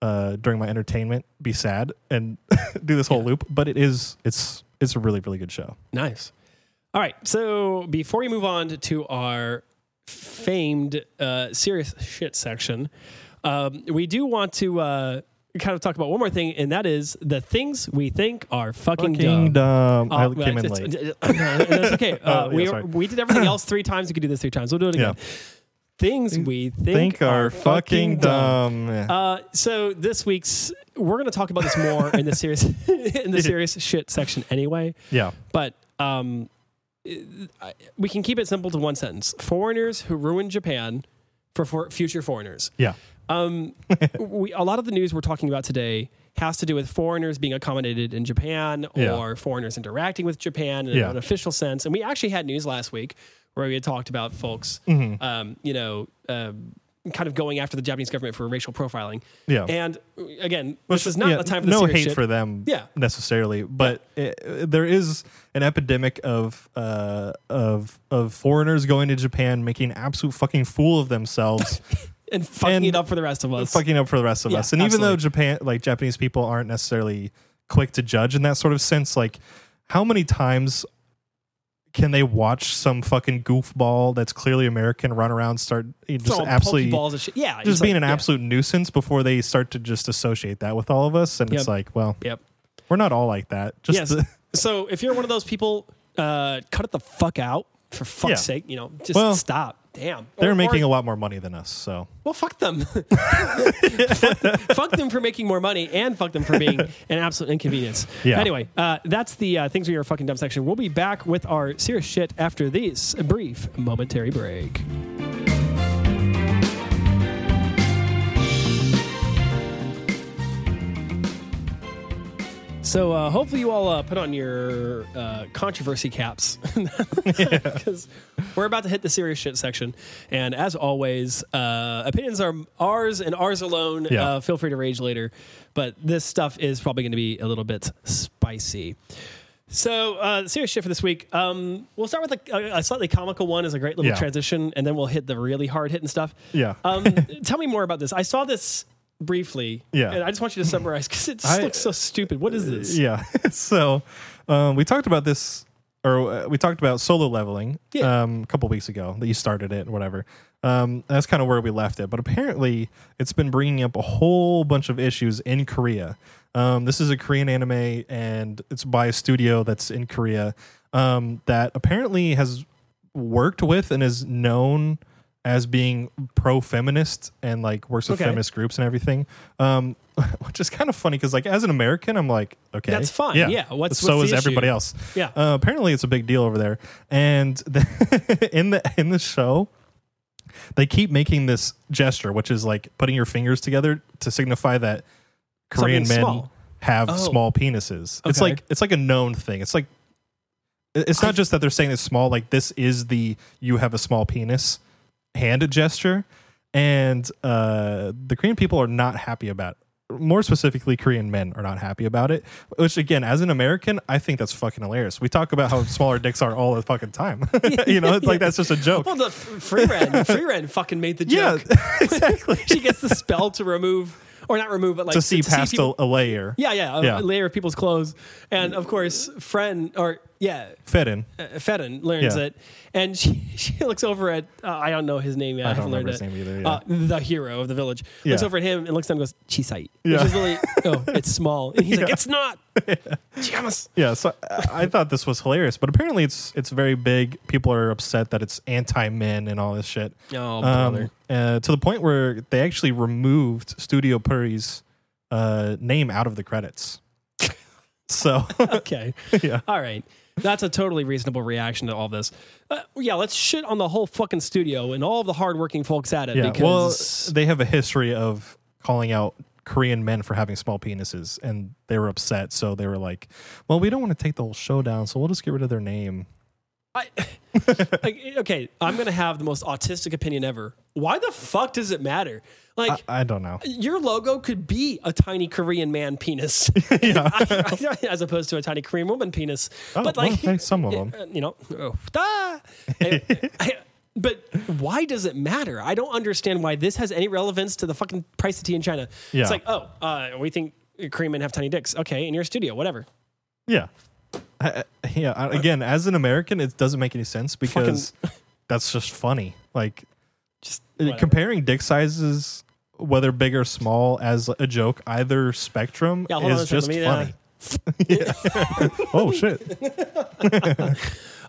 uh, during my entertainment be sad and do this whole Yeah. loop. But it is it's it's a really really good show. Nice. All right. So before we move on to our famed uh, serious shit section, um, we do want to uh, kind of talk about one more thing, and that is the things we think are fucking, Fucking dumb. dumb. Uh, I well, came in it's- late. it's- That's okay. Uh, Oh, yeah, we, sorry. we did everything else three times. We could do this three times. We'll do it again. Yeah. Things we think, Think are fucking dumb. Yeah. Uh, so this week's we're going to talk about this more in the serious in the serious shit section anyway. yeah. But um, we can keep it simple to one sentence: foreigners who ruin Japan for, for future foreigners. Yeah. Um, we, a lot of the news we're talking about today has to do with foreigners being accommodated in Japan or Yeah. foreigners interacting with Japan in Yeah. an official sense. And we actually had news last week where we had talked about folks, Mm-hmm. um, you know, um kind of going after the Japanese government for racial profiling. Yeah. And uh, again, this is not Yeah, the time for no hate shit. for them Yeah. necessarily but it, there is an epidemic of uh of of foreigners going to japan making an absolute fucking fool of themselves and fucking and it up for the rest of us. fucking up for the rest of Yeah, us and even though japan like japanese people aren't necessarily quick to judge in that sort of sense like how many times can they watch some fucking goofball that's clearly American run around start just absolutely and shit. Yeah, just being like- an yeah. absolute nuisance before they start to just associate that with all of us and Yep. it's like well Yep. we're not all like that. Just Yes. the- So if you're one of those people, uh, cut it the fuck out for fuck's Yeah. sake. You know, just Well, stop. Damn. they're Or- making or- a lot more money than us. So well, fuck them. fuck, fuck them for making more money, and fuck them for being an absolute inconvenience. Yeah. Anyway, uh, that's the uh, things we are fucking dumb section. We'll be back with our serious shit after this brief momentary break. So uh, hopefully you all uh, put on your uh, controversy caps because we're about to hit the serious shit section. And as always, uh, opinions are ours and ours alone. Yeah. Uh, feel free to rage later, but this stuff is probably going to be a little bit spicy. So, uh, serious shit for this week. Um, we'll start with a, a slightly comical one as a great little Yeah. transition, and then we'll hit the really hard hitting stuff. yeah, Um, tell me more about this. I saw this briefly. Yeah. And I just want you to summarize because it just I- looks so stupid. What is this? yeah. so um, we talked about this, or uh, we talked about solo leveling Yeah. um, a couple weeks ago that you started it, or whatever. Um, that's kind of where we left it. But apparently, it's been bringing up a whole bunch of issues in Korea. Um, this is a Korean anime, and it's by a studio that's in Korea um, that apparently has worked with and is known as being pro-feminist and like works with Okay. feminist groups and everything. Um, which is kind of funny because like as an American, I'm like, okay, That's fine. Yeah, yeah. what's- so what's is everybody else. Yeah. Uh, apparently, it's a big deal over there. And the, in the in the show, they keep making this gesture, which is like putting your fingers together to signify that Korean Something men small. have Oh. small penises. It's like it's like a known thing. It's like it's not I- just that they're saying it's small. Like this is the you have a small penis hand gesture, and uh, the Korean people are not happy about. it. More specifically, Korean men are not happy about it. Which, again, as an American, I think that's fucking hilarious. We talk about how smaller dicks are all the fucking time. you know, it's like that's just a joke. Well, the Frieren, free ren fucking made the joke. Yeah, exactly. she gets the spell to remove or not remove, but like to see past people- a, a layer. yeah, yeah, a, Yeah. layer of people's clothes, and of course, friend or yeah, Fit in. uh, Fedden learns Yeah. it, and she she looks over at uh, I don't know his name yet. I, don't haven't learned remember it. his name either, Uh, the hero of the village looks Yeah. over at him and looks at him and goes chisai. Yeah. Which is really oh it's small, and he's like it's not. Chiamas. Yeah, so I I thought this was hilarious, but apparently it's it's very big. People are upset that it's anti men and all this shit. Oh Um, brother. uh, to the point where they actually removed Studio Puri's uh, name out of the credits. So okay. yeah, All right. That's a totally reasonable reaction to all this. Uh, yeah, let's shit on the whole fucking studio and all the hardworking folks at it yeah. because Well, they have a history of calling out Korean men for having small penises, and they were upset. So they were like, "Well, we don't want to take the whole show down, so we'll just get rid of their name." I, like, okay, I'm gonna have the most autistic opinion ever. Why the fuck does it matter? Like, I, I don't know. your logo could be a tiny Korean man penis, Yeah. as opposed to a tiny Korean woman penis. Oh, but well, like, hey, some of them. uh, you know, oh, ah. I- I- but why does it matter? I don't understand why this has any relevance to the fucking price of tea in China. Yeah. It's like, oh, uh, we think Korean men have tiny dicks. Okay, in your studio, whatever. Yeah. I, I- yeah. I- Again, as an American, it doesn't make any sense because that's just funny. Like Just uh, whatever. comparing dick sizes, whether big or small, as a joke, either spectrum Yeah, on a is just me, uh, funny. oh shit!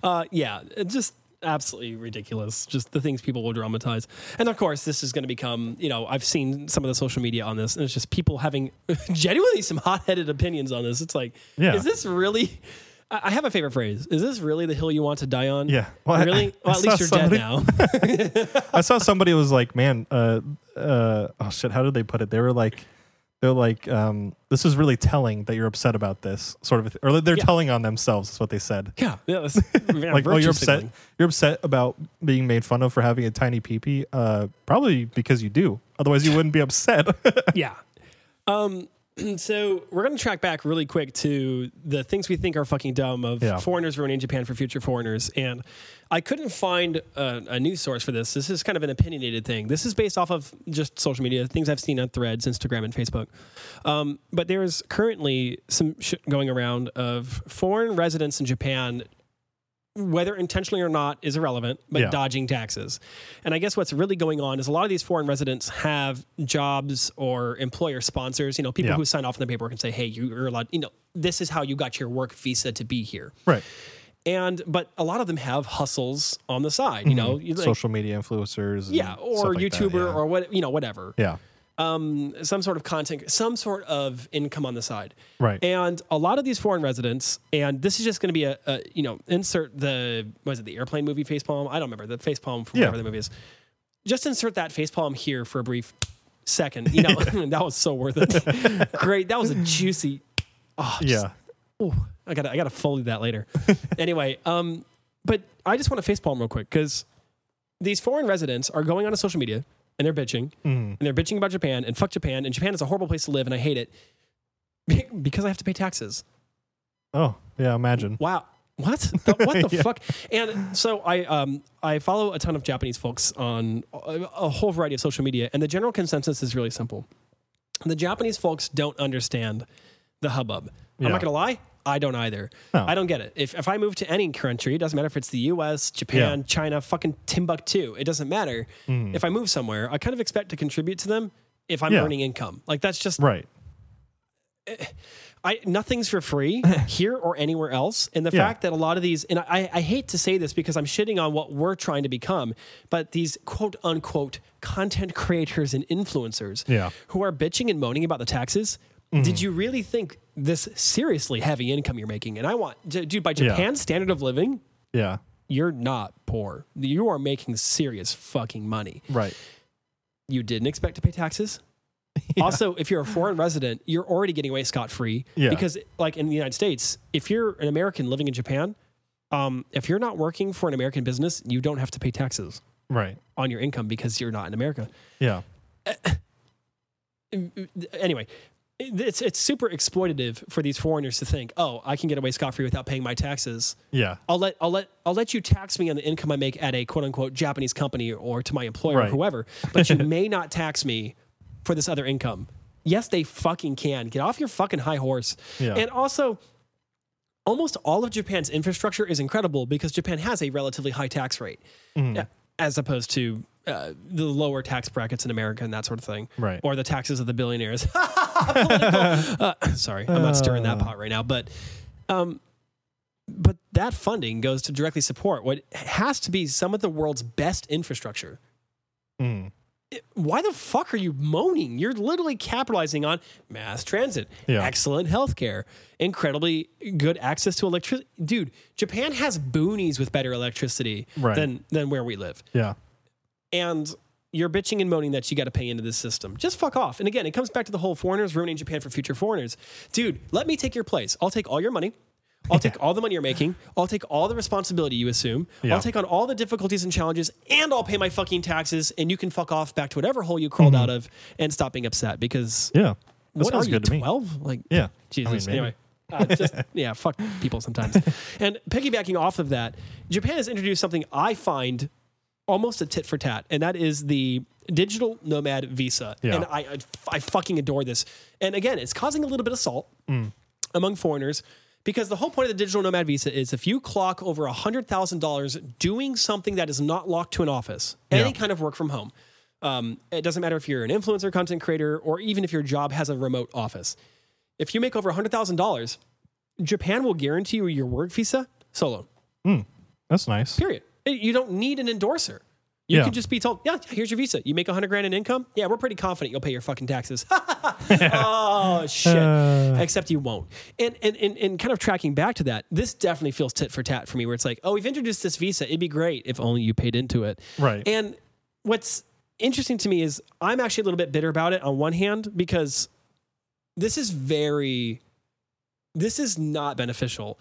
Uh, yeah, just absolutely ridiculous. Just the things people will dramatize. And of course, this is going to become, you know, I've seen some of the social media on this, and it's just people having genuinely some hot headed opinions on this. It's like, Yeah. is this really. I I have a favorite phrase. Is this really the hill you want to die on? Yeah. Well, really? I well, at least you're dead now. I saw somebody was like, "Man, uh, uh, oh shit, how did they put it?" They were like, "They're like, um, this is really telling that you're upset about this sort of, or they're Yeah. telling on themselves." Is what they said. yeah. yeah that's, yeah, like, oh, you're upset. signaling. You're upset about being made fun of for having a tiny peepee. Uh, probably because you do. Otherwise, you wouldn't be upset. Yeah. Um, so we're going to track back really quick to the things we think are fucking dumb of Yeah. foreigners ruining Japan for future foreigners. And I couldn't find a, a news source for this. This is kind of an opinionated thing. This is based off of just social media, things I've seen on threads, Instagram, and Facebook. Um, but there's currently some shit going around of foreign residents in Japan whether intentionally or not is irrelevant, but Yeah. dodging taxes. And I guess what's really going on is a lot of these foreign residents have jobs or employer sponsors, you know, people Yeah. who sign off on the paperwork and say, hey, you're allowed, you know, this is how you got your work visa to be here. right. And, but a lot of them have hustles on the side, you mm-hmm. know, like- Social media influencers. yeah, or like that, YouTuber yeah. or what, you know, whatever. yeah. Um, some sort of content, some sort of income on the side. Right. And a lot of these foreign residents, and this is just going to be a, a, you know, insert the, was it the airplane movie facepalm? I don't remember the facepalm from Yeah. whatever the movie is. Just insert that facepalm here for a brief second. You know, that was so worth it. Great. That was a juicy. Oh, just- yeah. Oh, I gotta I gotta foley that later. anyway, um, but I just want to facepalm real quick because these foreign residents are going on to social media and they're bitching Mhm. and they're bitching about Japan and fuck Japan and Japan is a horrible place to live and I hate it because I have to pay taxes. Oh, yeah. Imagine. Wow. What? The, what the Yeah. fuck? And so I um I follow a ton of Japanese folks on a, a whole variety of social media, and the general consensus is really simple. The Japanese folks don't understand the hubbub. I'm not gonna lie, I don't either. No. I don't get it. If if I move to any country, it doesn't matter if it's the U.S., Japan, Yeah. China, fucking Timbuktu. It doesn't matter. Mhm. If I move somewhere, I kind of expect to contribute to them if I'm Yeah. earning income. Like that's just Right. I nothing's for free here or anywhere else. And the Yeah. fact that a lot of these, and I, I hate to say this because I'm shitting on what we're trying to become, but these quote unquote content creators and influencers Yeah. who are bitching and moaning about the taxes. Did you really think this seriously heavy income you're making? And I want, dude, by Japan's standard of living, Yeah. you're not poor. You are making serious fucking money. Right. You didn't expect to pay taxes. Also, if you're a foreign resident, you're already getting away scot free. Yeah. Because, like in the United States, if you're an American living in Japan, um, if you're not working for an American business, you don't have to pay taxes Right. on your income because you're not in America. Yeah. Anyway, it's it's super exploitative for these foreigners to think, oh, I can get away scot free without paying my taxes. Yeah. I'll let I'll let I'll let you tax me on the income I make at a quote unquote Japanese company or to my employer or whoever, but you may not tax me for this other income. Yes, they fucking can. Get off your fucking high horse. Yeah. And also, almost all of Japan's infrastructure is incredible because Japan has a relatively high tax rate, uh, as opposed to uh, the lower tax brackets in America and that sort of thing, Right. Or the taxes of the billionaires. Uh, sorry, I'm not stirring that pot right now, but um, but that funding goes to directly support what has to be some of the world's best infrastructure. Mm. Why the fuck are you moaning? You're literally capitalizing on mass transit, Yeah. excellent healthcare, incredibly good access to electricity. Dude, Japan has boonies with better electricity Right. than than where we live. Yeah. And you're bitching and moaning that you got to pay into this system. Just fuck off. And again, it comes back to the whole foreigners ruining Japan for future foreigners. Dude, let me take your place. I'll take all your money. I'll take all the money you're making. I'll take all the responsibility you assume. Yeah. I'll take on all the difficulties and challenges, and I'll pay my fucking taxes. And you can fuck off back to whatever hole you crawled out of and stop being upset because Yeah. Mm-hmm. That what are you, good to me. 12? Like, Yeah. Jesus. I mean, anyway. Uh, just yeah, fuck people sometimes. and piggybacking off of that, Japan has introduced something I find almost a tit for tat, and that is the digital nomad visa. Yeah. And I, I, I fucking adore this. And again, it's causing a little bit of salt Mm. among foreigners because the whole point of the digital nomad visa is if you clock over $100,000 doing something that is not locked to an office, any kind of work from home, um, it doesn't matter if you're an influencer, content creator, or even if your job has a remote office. If you make over $100,000, Japan will guarantee you your work visa solo. That's nice. Period. You don't need an endorser. You Yeah. can just be told, yeah, here's your visa. You make 100 grand in income. Yeah, we're pretty confident you'll pay your fucking taxes. oh, shit. Uh. Except you won't. And, and, and, and kind of tracking back to that, this definitely feels tit for tat for me, where it's like, oh, we've introduced this visa. It'd be great if only you paid into it. Right. And what's interesting to me is I'm actually a little bit bitter about it on one hand because this is very, this is not beneficial.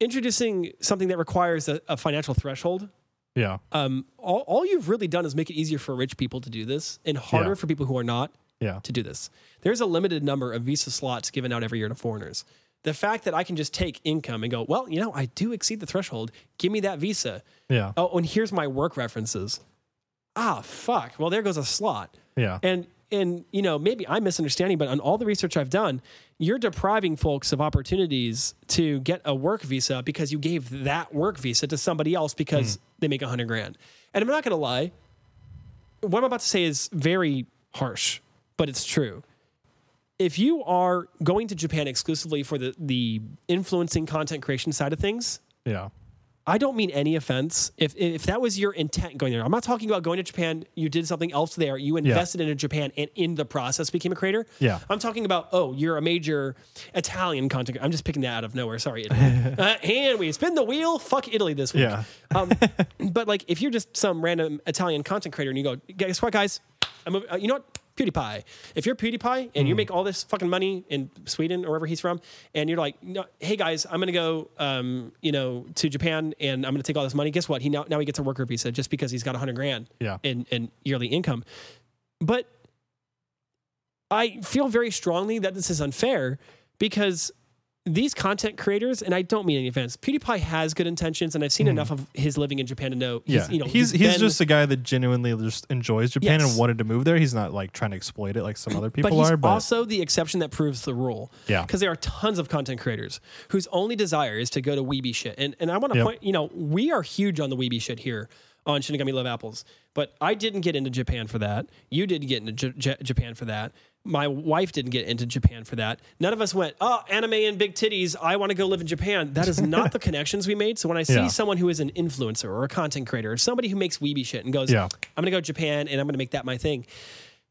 Introducing something that requires a, a financial threshold Yeah. um, all, all you've really done is make it easier for rich people to do this and harder Yeah. for people who are not Yeah. to do this. There's a limited number of visa slots given out every year to foreigners. The fact that I can just take income and go, well, you know, I do exceed the threshold. Give me that visa. Yeah. Oh, and here's my work references. Ah, fuck. Well, there goes a slot. Yeah. And and you know maybe I'm misunderstanding, but on all the research I've done, you're depriving folks of opportunities to get a work visa because you gave that work visa to somebody else because hmm. they make a hundred grand. And I'm not going to lie, what I'm about to say is very harsh, but it's true. If you are going to Japan exclusively for the the influencing content creation side of things, Yeah. I don't mean any offense. If if that was your intent going there, I'm not talking about going to Japan. You did something else there. You invested into Japan and in the process became a creator. Yeah. I'm talking about oh, you're a major Italian content. Creator. I'm just picking that out of nowhere. Sorry, uh, and we spin the wheel. Fuck Italy this week. Yeah. Um, but like, if you're just some random Italian content creator and you go, guess what, guys? I'm a, uh, you know what? PewDiePie. If you're PewDiePie and you make all this fucking money in Sweden or wherever he's from, and you're like, no, hey guys, I'm gonna go, um, you know, to Japan and I'm gonna take all this money. Guess what? He now now he gets a worker visa just because he's got 100 grand Yeah. in in yearly income. But I feel very strongly that this is unfair because these content creators, and I don't mean any offense, PewDiePie has good intentions, and I've seen mm-hmm. enough of his living in Japan to know. He's, Yeah. you know, he's he's, been- just a guy that genuinely just enjoys Japan Yes. and wanted to move there. He's not like trying to exploit it like some other people but he's are. But also the exception that proves the rule. Yeah. Because there are tons of content creators whose only desire is to go to weeby shit. And and I want to Yep. point, you know, we are huge on the weeby shit here on Shinigami Love Apples. But I didn't get into Japan for that. You didn't get into J- J- Japan for that. My wife didn't get into Japan for that. None of us went, oh, anime and big titties. I want to go live in Japan. That is not the connections we made. So when I see Yeah. someone who is an influencer or a content creator or somebody who makes weeby shit and goes, Yeah. I'm going to go to Japan and I'm going to make that my thing.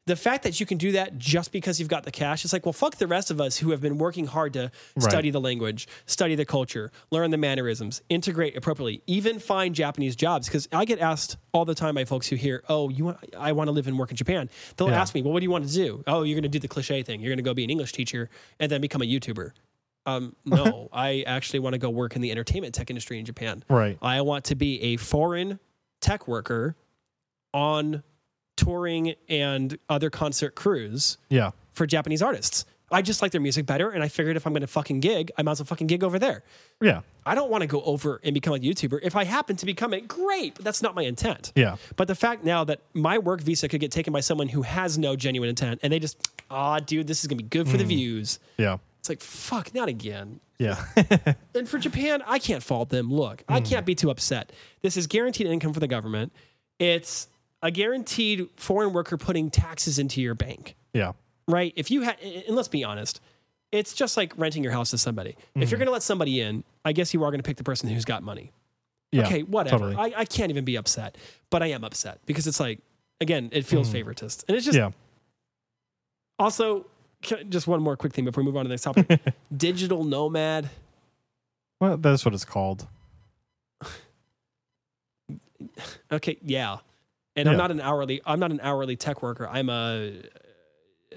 The fact that you can do that just because you've got the cash, it's like, well, fuck the rest of us who have been working hard to study the language, study the culture, learn the mannerisms, integrate appropriately, even find Japanese jobs. Because I get asked all the time by folks who hear, "Oh, you want? I want to live and work in Japan." They'll Yeah. ask me, "Well, what do you want to do?" "Oh, you're going to do the cliche thing. You're going to go be an English teacher and then become a YouTuber." Um, no, I actually want to go work in the entertainment tech industry in Japan. right. I want to be a foreign tech worker on touring and other concert crews Yeah. for Japanese artists. I just like their music better, and I figured if I'm going to fucking gig, I might as well fucking gig over there. Yeah. I don't want to go over and become a YouTuber. If I happen to become it, great, but that's not my intent. Yeah. But the fact now that my work visa could get taken by someone who has no genuine intent, and they just, ah, dude, this is gonna be good for the views. Yeah. It's like, fuck, not again. Yeah. And for Japan, I can't fault them. Look, I can't be too upset. This is guaranteed income for the government. It's a guaranteed foreign worker putting taxes into your bank, yeah. right? If you had, and let's be honest, it's just like renting your house to somebody. If you're mm-hmm. going to let somebody in, I guess you are going to pick the person who's got money. Yeah. okay, whatever. Totally. I, I can't even be upset, but I am upset because it's like, again, it feels mm-hmm. favoritist. And it's just, yeah. also, can- just one more quick thing before we move on to the next topic digital nomad. Well, that's what it's called. Okay, yeah. And I'm not an hourly. I'm not an hourly tech worker. I'm a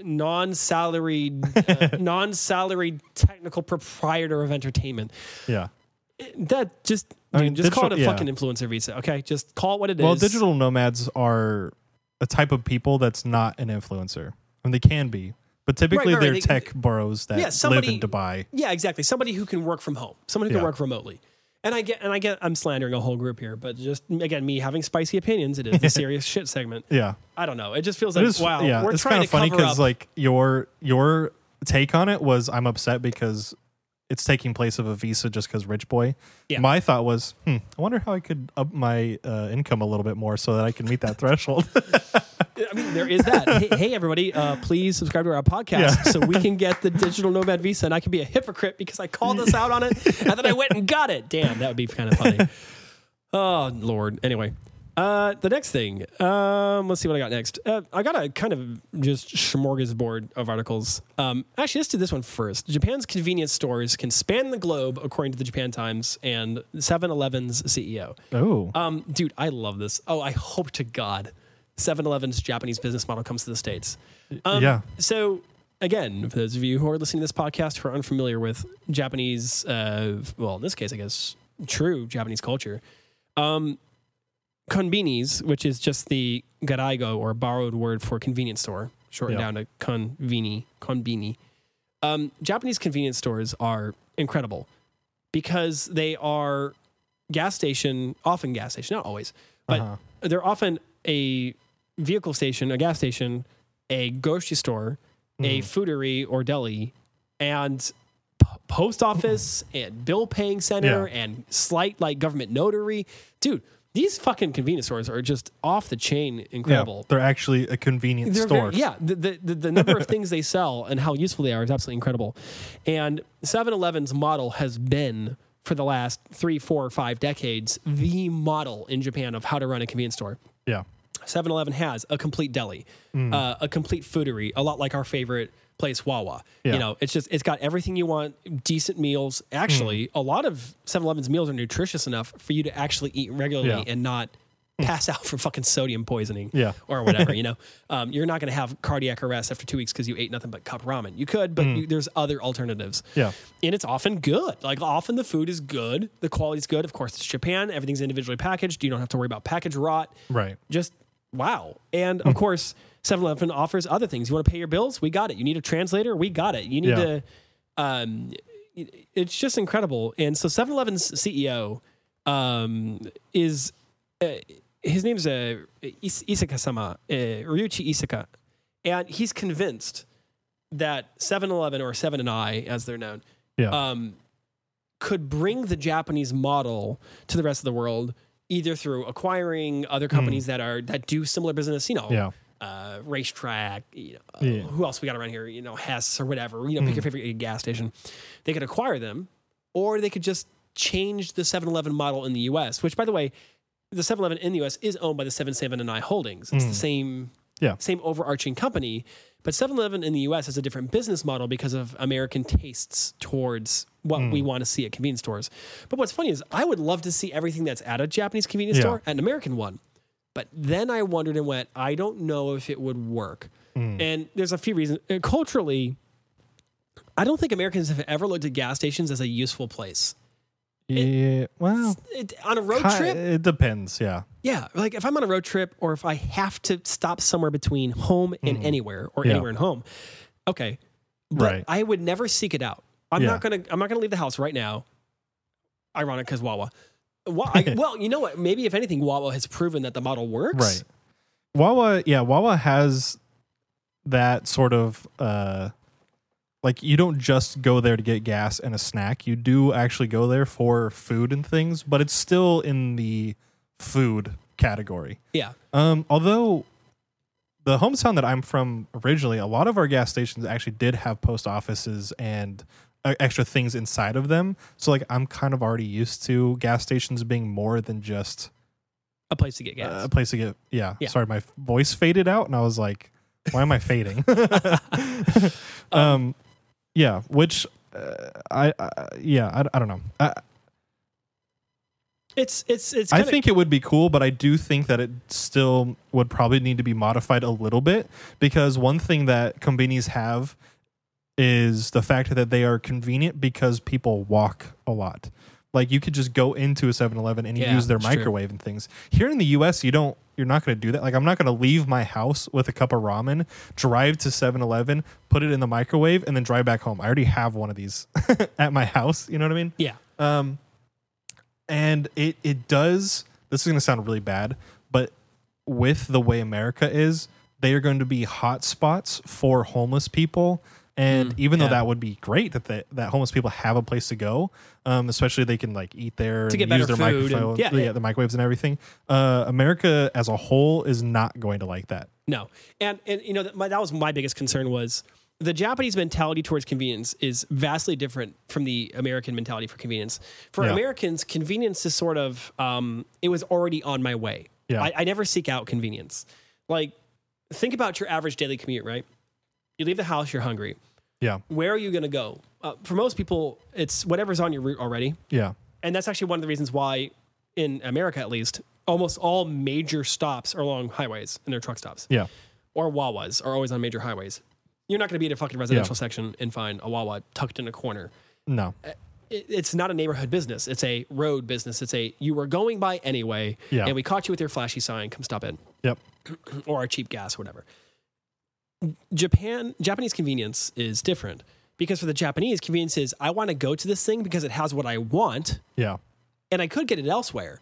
non-salaried, uh, non-salaried technical proprietor of entertainment. Yeah. That just, I dude, mean, just call it a yeah. fucking influencer visa. Okay, just call it what it is. Well, digital nomads are a type of people that's not an influencer. And they can be. But typically right, they're they- tech bros that Yeah, somebody- live in Dubai. Yeah, exactly. Somebody who can work from home. Someone who can Yeah. work remotely. And I get, and I get, I'm slandering a whole group here, but just again, me having spicy opinions. It is the serious shit segment. Yeah. I don't know. It just feels like is wow. yeah, we're it's trying kind to of funny because like your your take on it was I'm upset because it's taking place of a visa just because rich boy. Yeah. My thought was, hmm, I wonder how I could up my uh, income a little bit more so that I can meet that threshold. I mean, there is that. hey, hey, everybody, uh, please subscribe to our podcast Yeah. so we can get the digital nomad visa, and I can be a hypocrite because I called us out on it, and then I went and got it. Damn, that would be kind of funny. Oh Lord. Anyway, uh, the next thing. Um, let's see what I got next. Uh, I got a kind of just smorgasbord of articles. Um, actually, let's do this one first. Japan's convenience stores can span the globe, according to the Japan Times and 7-Eleven's CEO. oh. Um, dude, I love this. Oh, I hope to God 7 Eleven's Japanese business model comes to the States. Um, yeah. So, again, for those of you who are listening to this podcast who are unfamiliar with Japanese, uh, well, in this case, I guess, true Japanese culture, um, konbinis, which is just the gairaigo or borrowed word for convenience store, shortened Yeah. down to konvini, konbini. Um, Japanese convenience stores are incredible because they are gas station, often gas station, not always, but Uh-huh. they're often a vehicle station, a gas station, a grocery store, a Mm. foodery or deli, and p- post office and bill paying center Yeah. and slight like government notary. Dude, these fucking convenience stores are just off the chain Yeah. incredible. They're actually a convenience They're store. very- yeah, the, the, the, the number of things they sell and how useful they are is absolutely incredible. And 7 Eleven's model has been, for the last three, four, or five decades, the model in Japan of how to run a convenience store. Yeah. 7 Eleven has a complete deli, Mm. uh, a complete foodery, a lot like our favorite place, Wawa. Yeah. You know, it's just, it's got everything you want, decent meals. Actually, Mm. a lot of 7 Eleven's meals are nutritious enough for you to actually eat regularly Yeah. and not pass out from fucking sodium poisoning Yeah. or whatever, you know. Um, you're not going to have cardiac arrest after two weeks because you ate nothing but cup ramen. You could, but you, there's other alternatives. Mm. Yeah. And it's often good. Like often the food is good. The quality's good. Of course, it's Japan. Everything's individually packaged. You don't have to worry about package rot Right. just wow. And of course, 7-Eleven offers other things. You want to pay your bills? We got it. You need a translator? We got it. You need Yeah. to um it's just incredible. And so 7-Eleven's CEO um is uh, his name's uh, Is- Isaka-sama, uh, Ryuichi Isaka. And he's convinced that 7-Eleven or 7 and I as they're known Yeah. um, could bring the Japanese model to the rest of the world, either through acquiring other companies that are that do similar business. You know, Hmm. yeah. uh, RaceTrac. You know, uh, Yeah. Hmm. who else we got around here? You know, Hess or whatever. You know, pick your favorite gas station. They could acquire them, or they could just change the 7-Eleven model in the U.S. Which, by the way, the 7-Eleven in the U.S. is owned by the 7-7 and I Holdings. It's the same Hmm. Yeah. same overarching company. But 7-Eleven in the US has a different business model because of American tastes towards what Hmm. we want to see at convenience stores. But what's funny is I would love to see everything that's at a Japanese convenience Yeah. store at an American one. But then I wondered and went, I don't know if it would work. Hmm. And there's a few reasons. Uh, Culturally, I don't think Americans have ever looked at gas stations as a useful place. Yeah. Well, It, on a road trip, it depends. Yeah. Yeah, like if I'm on a road trip or if I have to stop somewhere between home and anywhere or Yeah. anywhere and home, okay, but Right. I would never seek it out. I'm Yeah. not gonna. I'm not gonna leave the house right now. Ironic because Wawa. I, well, you know what? Maybe if anything, Wawa has proven that the model works. Right. Wawa, yeah, Wawa has that sort of uh like you don't just go there to get gas and a snack. You do actually go there for food and things, but it's still in the food category. Yeah. Um although the hometown that I'm from originally, a lot of our gas stations actually did have post offices and uh, extra things inside of them. So like I'm kind of already used to gas stations being more than just A place to get gas. a place to get yeah, Yeah. sorry my voice faded out and i was like why am i fading um yeah which uh, I, I yeah I, I don't know I, it's it's it's. I Kinda, think it would be cool but i do think that it still would probably need to be modified a little bit because one thing that combinis have is the fact that they are convenient because people walk a lot like you could just go into a 7-eleven and Yeah, use their it's true. microwave and things here in the us you don't you're not going to do that like i'm not going to leave my house with a cup of ramen drive to 7-eleven put it in the microwave and then drive back home i already have one of these at my house you know what i mean Yeah. um, and it it does. This is going to sound really bad, but with the way America is, they are going to be hot spots for homeless people. And Mm, even though yeah. that would be great that they, that homeless people have a place to go, um, especially they can like eat there To and get use their food and- microphone, yeah, yeah, yeah. the microwaves and everything. Uh, America as a whole is not going to like that. No, and and you know that, my, that was my biggest concern was the Japanese mentality towards convenience is vastly different from the American mentality for convenience. For Yeah. Americans, convenience is sort of um, it was already on my way. Yeah. I, I never seek out convenience. Like think about your average daily commute, right? You leave the house, you're hungry. Yeah, Where are you going to go? Uh, for most people, it's whatever's on your route already. yeah, And that's actually one of the reasons why, in America at least, almost all major stops are along highways and they're truck stops yeah, or Wawas are always on major highways. You're not going to be in a fucking residential section and find a Wawa tucked in a corner. no, It, it's not a neighborhood business. It's a road business. It's a you were going by anyway, Yeah. and we caught you with your flashy sign. Come stop in, yep, or our cheap gas, whatever. Japan Japanese convenience is different because for the Japanese convenience is I want to go to this thing because it has what I want, yeah, and I could get it elsewhere,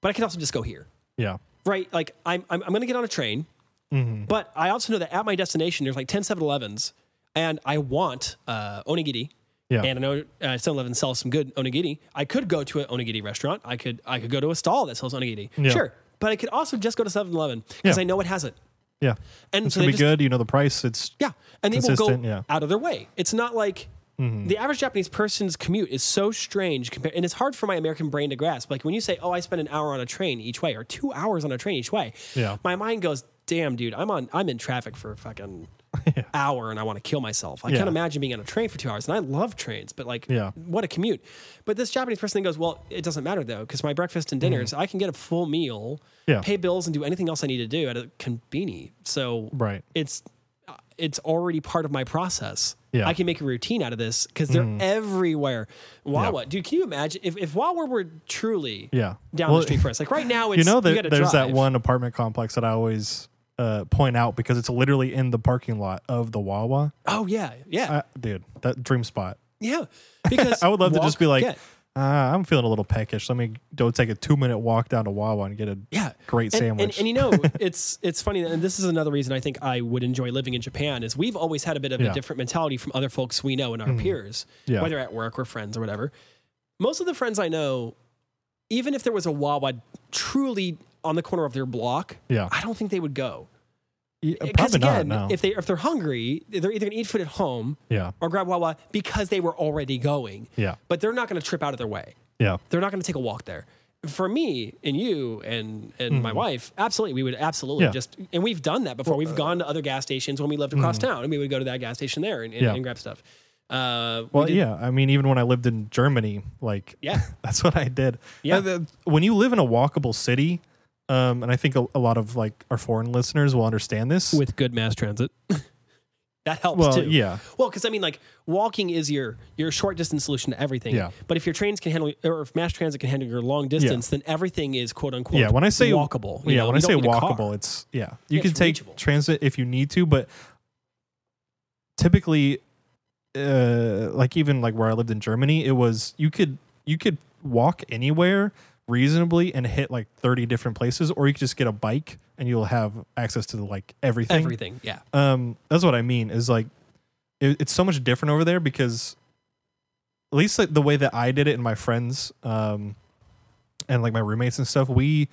but I can also just go here, yeah, right? Like I'm I'm, I'm going to get on a train. hmm But I also know that at my destination, there's like 10 7 Elevens, and I want uh, onigiri. yeah, And I know uh, 7 Eleven sells some good onigiri. I could go to an onigiri restaurant. I could I could go to a stall that sells onigiri. Yeah. Sure. But I could also just go to 7 Eleven because Yeah. I know it has it. Yeah. And It's so gonna be just, good. You know the price. It's Yeah. And they will go yeah. out of their way. It's not like Mhm. the average Japanese person's commute is so strange compared and it's hard for my American brain to grasp. Like when you say, Oh, I spend an hour on a train each way or two hours on a train each way. Yeah. My mind goes, Damn, dude, I'm on I'm in traffic for fucking hour and I want to kill myself. I Yeah. can't imagine being on a train for two hours. And I love trains, but like Yeah. what a commute. But this Japanese person goes, Well, it doesn't matter though, because my breakfast and dinners, I can get a full meal. Yeah. pay bills and do anything else I need to do at a conveni. So right. it's uh, it's already part of my process. Yeah. I can make a routine out of this because they're everywhere. Wawa, dude, can you imagine if, if Wawa were truly Yeah. down Well, the street for us? Like right now, it's you know, you there, gotta there's that one apartment complex that I always uh, point out because it's literally in the parking lot of the Wawa. Oh yeah, yeah, Uh, dude, that dream spot. yeah. Because I would love to just be like, get. uh, I'm feeling a little peckish. Let me go take a two minute walk down to Wawa and get a yeah, great And- sandwich. And, and you know, it's it's funny, and this is another reason I think I would enjoy living in Japan is we've always had a bit of Yeah. a different mentality from other folks we know and our peers, Yeah. whether at work or friends or whatever. Most of the friends I know, even if there was a Wawa truly on the corner of their block, yeah. I don't think they would go. Yeah, Because Probably again, not. No. if they if they're hungry, they're either gonna eat food at home yeah. or grab Wawa because they were already going. Yeah. But they're not gonna trip out of their way. Yeah. They're not gonna take a walk there. For me and you and and my wife, absolutely, we would absolutely. Yeah. just and we've done that before. we've gone to other gas stations when we lived across town, and we would go to that gas station there and, and. Yeah. and grab stuff. Uh, Well, did- yeah. I mean, even when I lived in Germany, like, Yeah. that's what I did. Yeah. Uh, when you live in a walkable city, um, and I think a, a lot of like our foreign listeners will understand this. with good mass transit. that helps well, too. yeah. Well, because I mean, like walking is your your short distance solution to everything. Yeah. But if your trains can handle, or if mass transit can handle your long distance, then everything is quote unquote. Yeah, when I say walkable, yeah, know, when I say need a car. walkable, it's yeah. You Yeah, can take reachable. transit if you need to, but typically uh, like even like where I lived in Germany, it was you could you could walk anywhere reasonably and hit like 30 different places or you could just get a bike and you'll have access to like everything. Everything. Yeah. Um that's what I mean is like it, it's so much different over there because at least like the way that I did it and my friends um and like my roommates and stuff, we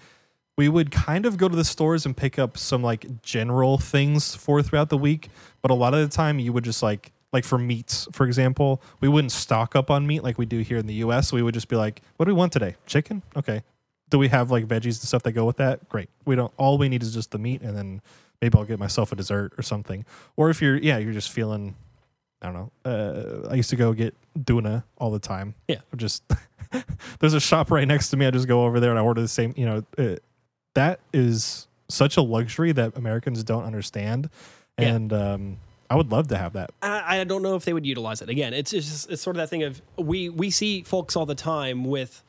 we would kind of go to the stores and pick up some like general things for throughout the week, but a lot of the time you would just like like for meats, for example, we wouldn't stock up on meat like we do here in the US. We would just be like, what do we want today? Chicken? Okay. Do we have like veggies and stuff that go with that? Great. We don't all we need is just the meat and then maybe I'll get myself a dessert or something. Or if you're yeah, you're just feeling I don't know. Uh, I used to go get Döner all the time. Yeah. Just there's a shop right next to me. I just go over there and I order the same. You know, uh, that is such a luxury that Americans don't understand, Yeah. and um, I would love to have that. I, I don't know if they would utilize it. Again, it's just it's sort of that thing of we we see folks all the time with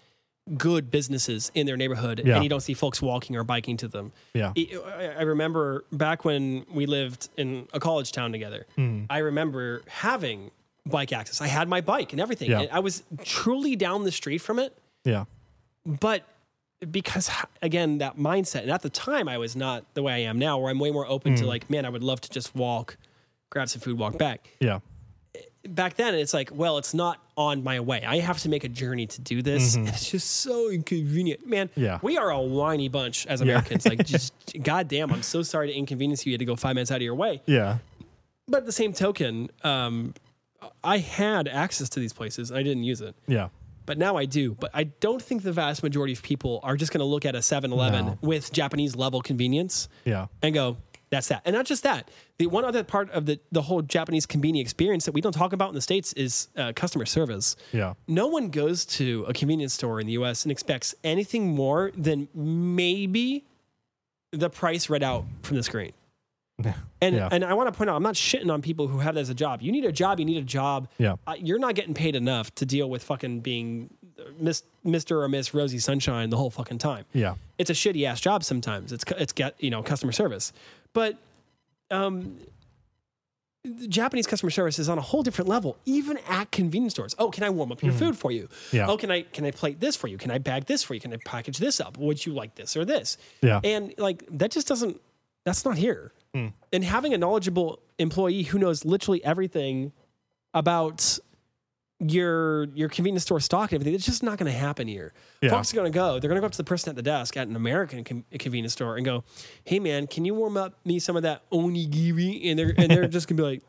good businesses in their neighborhood, Yeah. and you don't see folks walking or biking to them. Yeah. I I remember back when we lived in a college town together. Hmm. I remember having bike access. I had my bike and everything. Yeah. And I was truly down the street from it, Yeah. but because again that mindset and at the time I was not the way I am now where I'm way more open Hmm. to like man I would love to just walk grab some food walk back Yeah. back then it's like well it's not on my way i have to make a journey to do this and it's just so inconvenient man Mm-hmm. Yeah. we are a whiny bunch as americans like just goddamn i'm so sorry to inconvenience you you had to go five minutes out of your way Yeah. but at the same token um, i had access to these places and i didn't use it Yeah. but now I do. But I don't think the vast majority of people are just going to look at a 7 Eleven No. with Japanese level convenience Yeah. and go, that's that. And not just that. The one other part of the, the whole Japanese convenience experience that we don't talk about in the States is uh, customer service. Yeah. No one goes to a convenience store in the US and expects anything more than maybe the price read out from the screen. And Yeah. and I want to point out, I'm not shitting on people who have that as a job. You need a job. You need a job. Yeah. Uh, you're not getting paid enough to deal with fucking being uh, Miss, Mr. or Miss Rosie Sunshine the whole fucking time. Yeah. It's a shitty ass job sometimes. It's it's get you know customer service, but um, the Japanese customer service is on a whole different level, even at convenience stores. Oh, can I warm up your food for you? Yeah. Oh, can I can I plate this for you? Can I bag this for you? Can I package this up? Would you like this or this? Yeah. And like that just doesn't that's not here. Hmm. And having a knowledgeable employee who knows literally everything about your your convenience store stock and everything, it's just not going to happen here. Yeah. Folks are going to go. They're going to go up to the person at the desk at an American con- convenience store and go, "Hey, man, can you warm up me some of that onigiri?" And they're and they're just going to be like,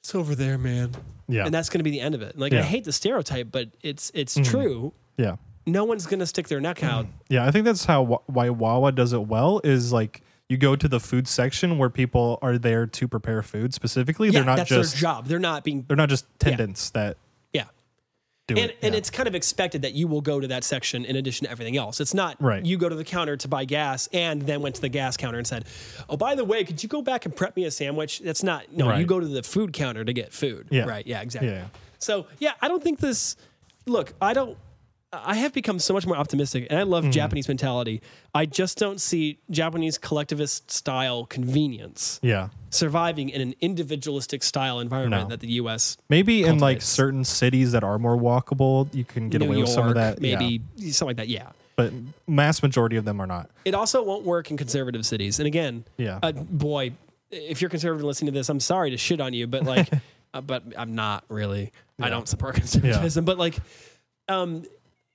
"It's over there, man." Yeah. And that's going to be the end of it. Like I hate the stereotype, but it's it's mm. true. yeah. No one's going to stick their neck mm. out. Yeah, I think that's how why Wawa does it well is like you go to the food section where people are there to prepare food specifically. Yeah, they're not that's just their job. They're not being they're not just tendants that yeah. do and, it. and yeah. it's kind of expected that you will go to that section in addition to everything else. It's not Right. you go to the counter to buy gas and then went to the gas counter and said, "Oh, by the way, could you go back and prep me a sandwich?" That's not no. You go to the food counter to get food. Yeah. Right. Yeah. Exactly. Yeah. So yeah, I don't think this. Look, I don't. I have become so much more optimistic, and I love Mm-hmm. Japanese mentality. I just don't see Japanese collectivist style convenience yeah. surviving in an individualistic style environment No. that the U.S. Maybe in like certain cities that are more walkable, you can get New away York, with some of that. yeah. maybe something like that. Yeah. But mass majority of them are not. It also won't work in conservative cities. And again, Yeah. uh, boy, if you're conservative and listening to this, I'm sorry to shit on you, but like, uh, but I'm not really. I don't support conservatism, but like, um,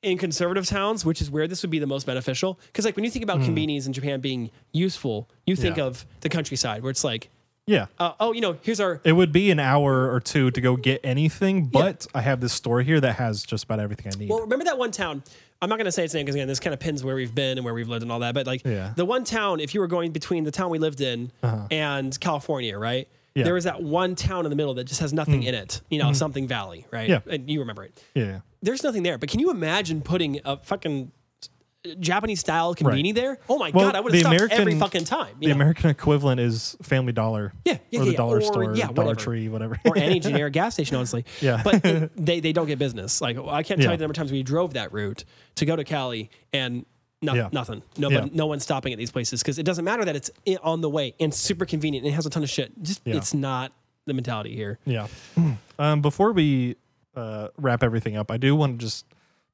in conservative towns, which is where this would be the most beneficial, because like when you think about convenience in Japan being useful, you think. Yeah. of the countryside where it's like, Yeah. uh, oh, you know, here's our It would be an hour or two to go get anything, but I have this store here that has just about everything I need. Well, remember that one town? I'm not going to say its name because again, this kind of pins where we've been and where we've lived and all that. But like Yeah. the one town, if you were going between the town we lived in and California, right? Yeah. There was that one town in the middle that just has nothing hmm. in it. You know, hmm. something Valley, right? Yeah. And you remember it. yeah. There's nothing there. But can you imagine putting a fucking Japanese style conveni there? Oh my Well, god, I would have stopped every fucking time. The know? American equivalent is Family Dollar. Yeah, yeah, or the yeah, dollar or- store, yeah, Dollar whatever. Tree, whatever. or any generic gas station, honestly. Yeah. But it, they, they don't get business. Like I can't tell you the number of times we drove that route to go to Cali and no, Yeah. nothing. Nobody, Yeah. no one's stopping at these places because it doesn't matter that it's on the way and super convenient and it has a ton of shit. Just Yeah. it's not the mentality here. Yeah. Um, before we uh, wrap everything up, I do want to just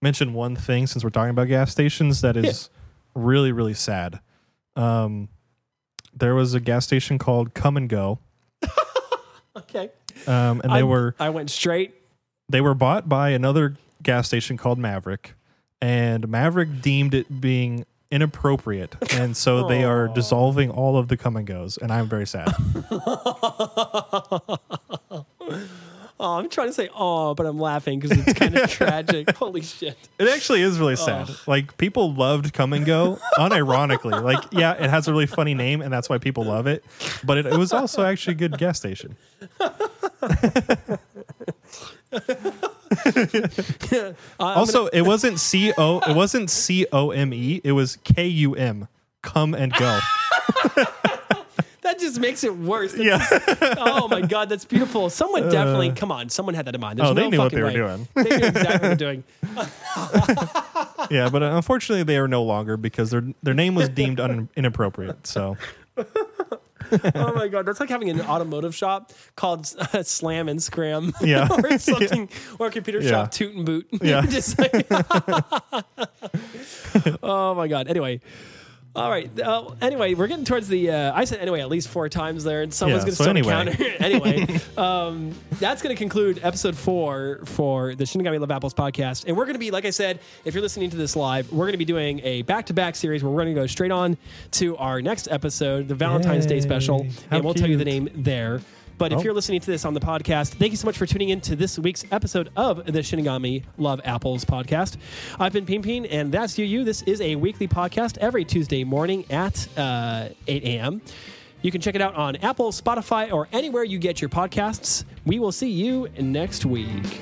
mention one thing since we're talking about gas stations that is really, really sad. Um, there was a gas station called Kum & Go, Okay. um, and they I, were I went straight. they were bought by another gas station called Maverik, and Maverik deemed it being inappropriate, and so they are dissolving all of the Kum & Goes, and I'm very sad. Oh, I'm trying to say oh, but I'm laughing because it's kind of tragic. Holy shit. It actually is really sad. Like people loved Kum & Go, unironically. Like, yeah, it has a really funny name, and that's why people love it. But it, it was also actually a good gas station. Uh, Also, it wasn't C O. It wasn't C O M E. It was K U M. Come and go. That just makes it worse. That's- Yeah. oh my god, that's beautiful. Someone definitely, come on, someone had that in mind. There's Uh. Oh, they no knew what fucking they were way. doing. They knew exactly what they were doing. Yeah, but unfortunately, they are no longer because their their name was deemed un, inappropriate. So Oh my god, that's like having an automotive shop called uh, Slam and Scram. Yeah. or something, or a computer Yeah. shop, Toot and Boot. Yeah. just like, oh my god. Anyway. All right. Uh, anyway, we're getting towards the. Uh, I said anyway at least four times there, and someone's Yeah, going to so start anyway. a counter. anyway, um, that's going to conclude episode four for the Shinigami Love Apples podcast, and we're going to be, like I said, if you're listening to this live, we're going to be doing a back-to-back series where we're going to go straight on to our next episode, the Valentine's Day Yay. special, How and we'll tell you the cute. name there. But if Oh. you're listening to this on the podcast, thank you so much for tuning in to this week's episode of the Shinigami Love Apples podcast. I've been Pinpin, and that's Yuuyuu. This is a weekly podcast every Tuesday morning at uh, 8 a.m. You can check it out on Apple, Spotify, or anywhere you get your podcasts. We will see you next week.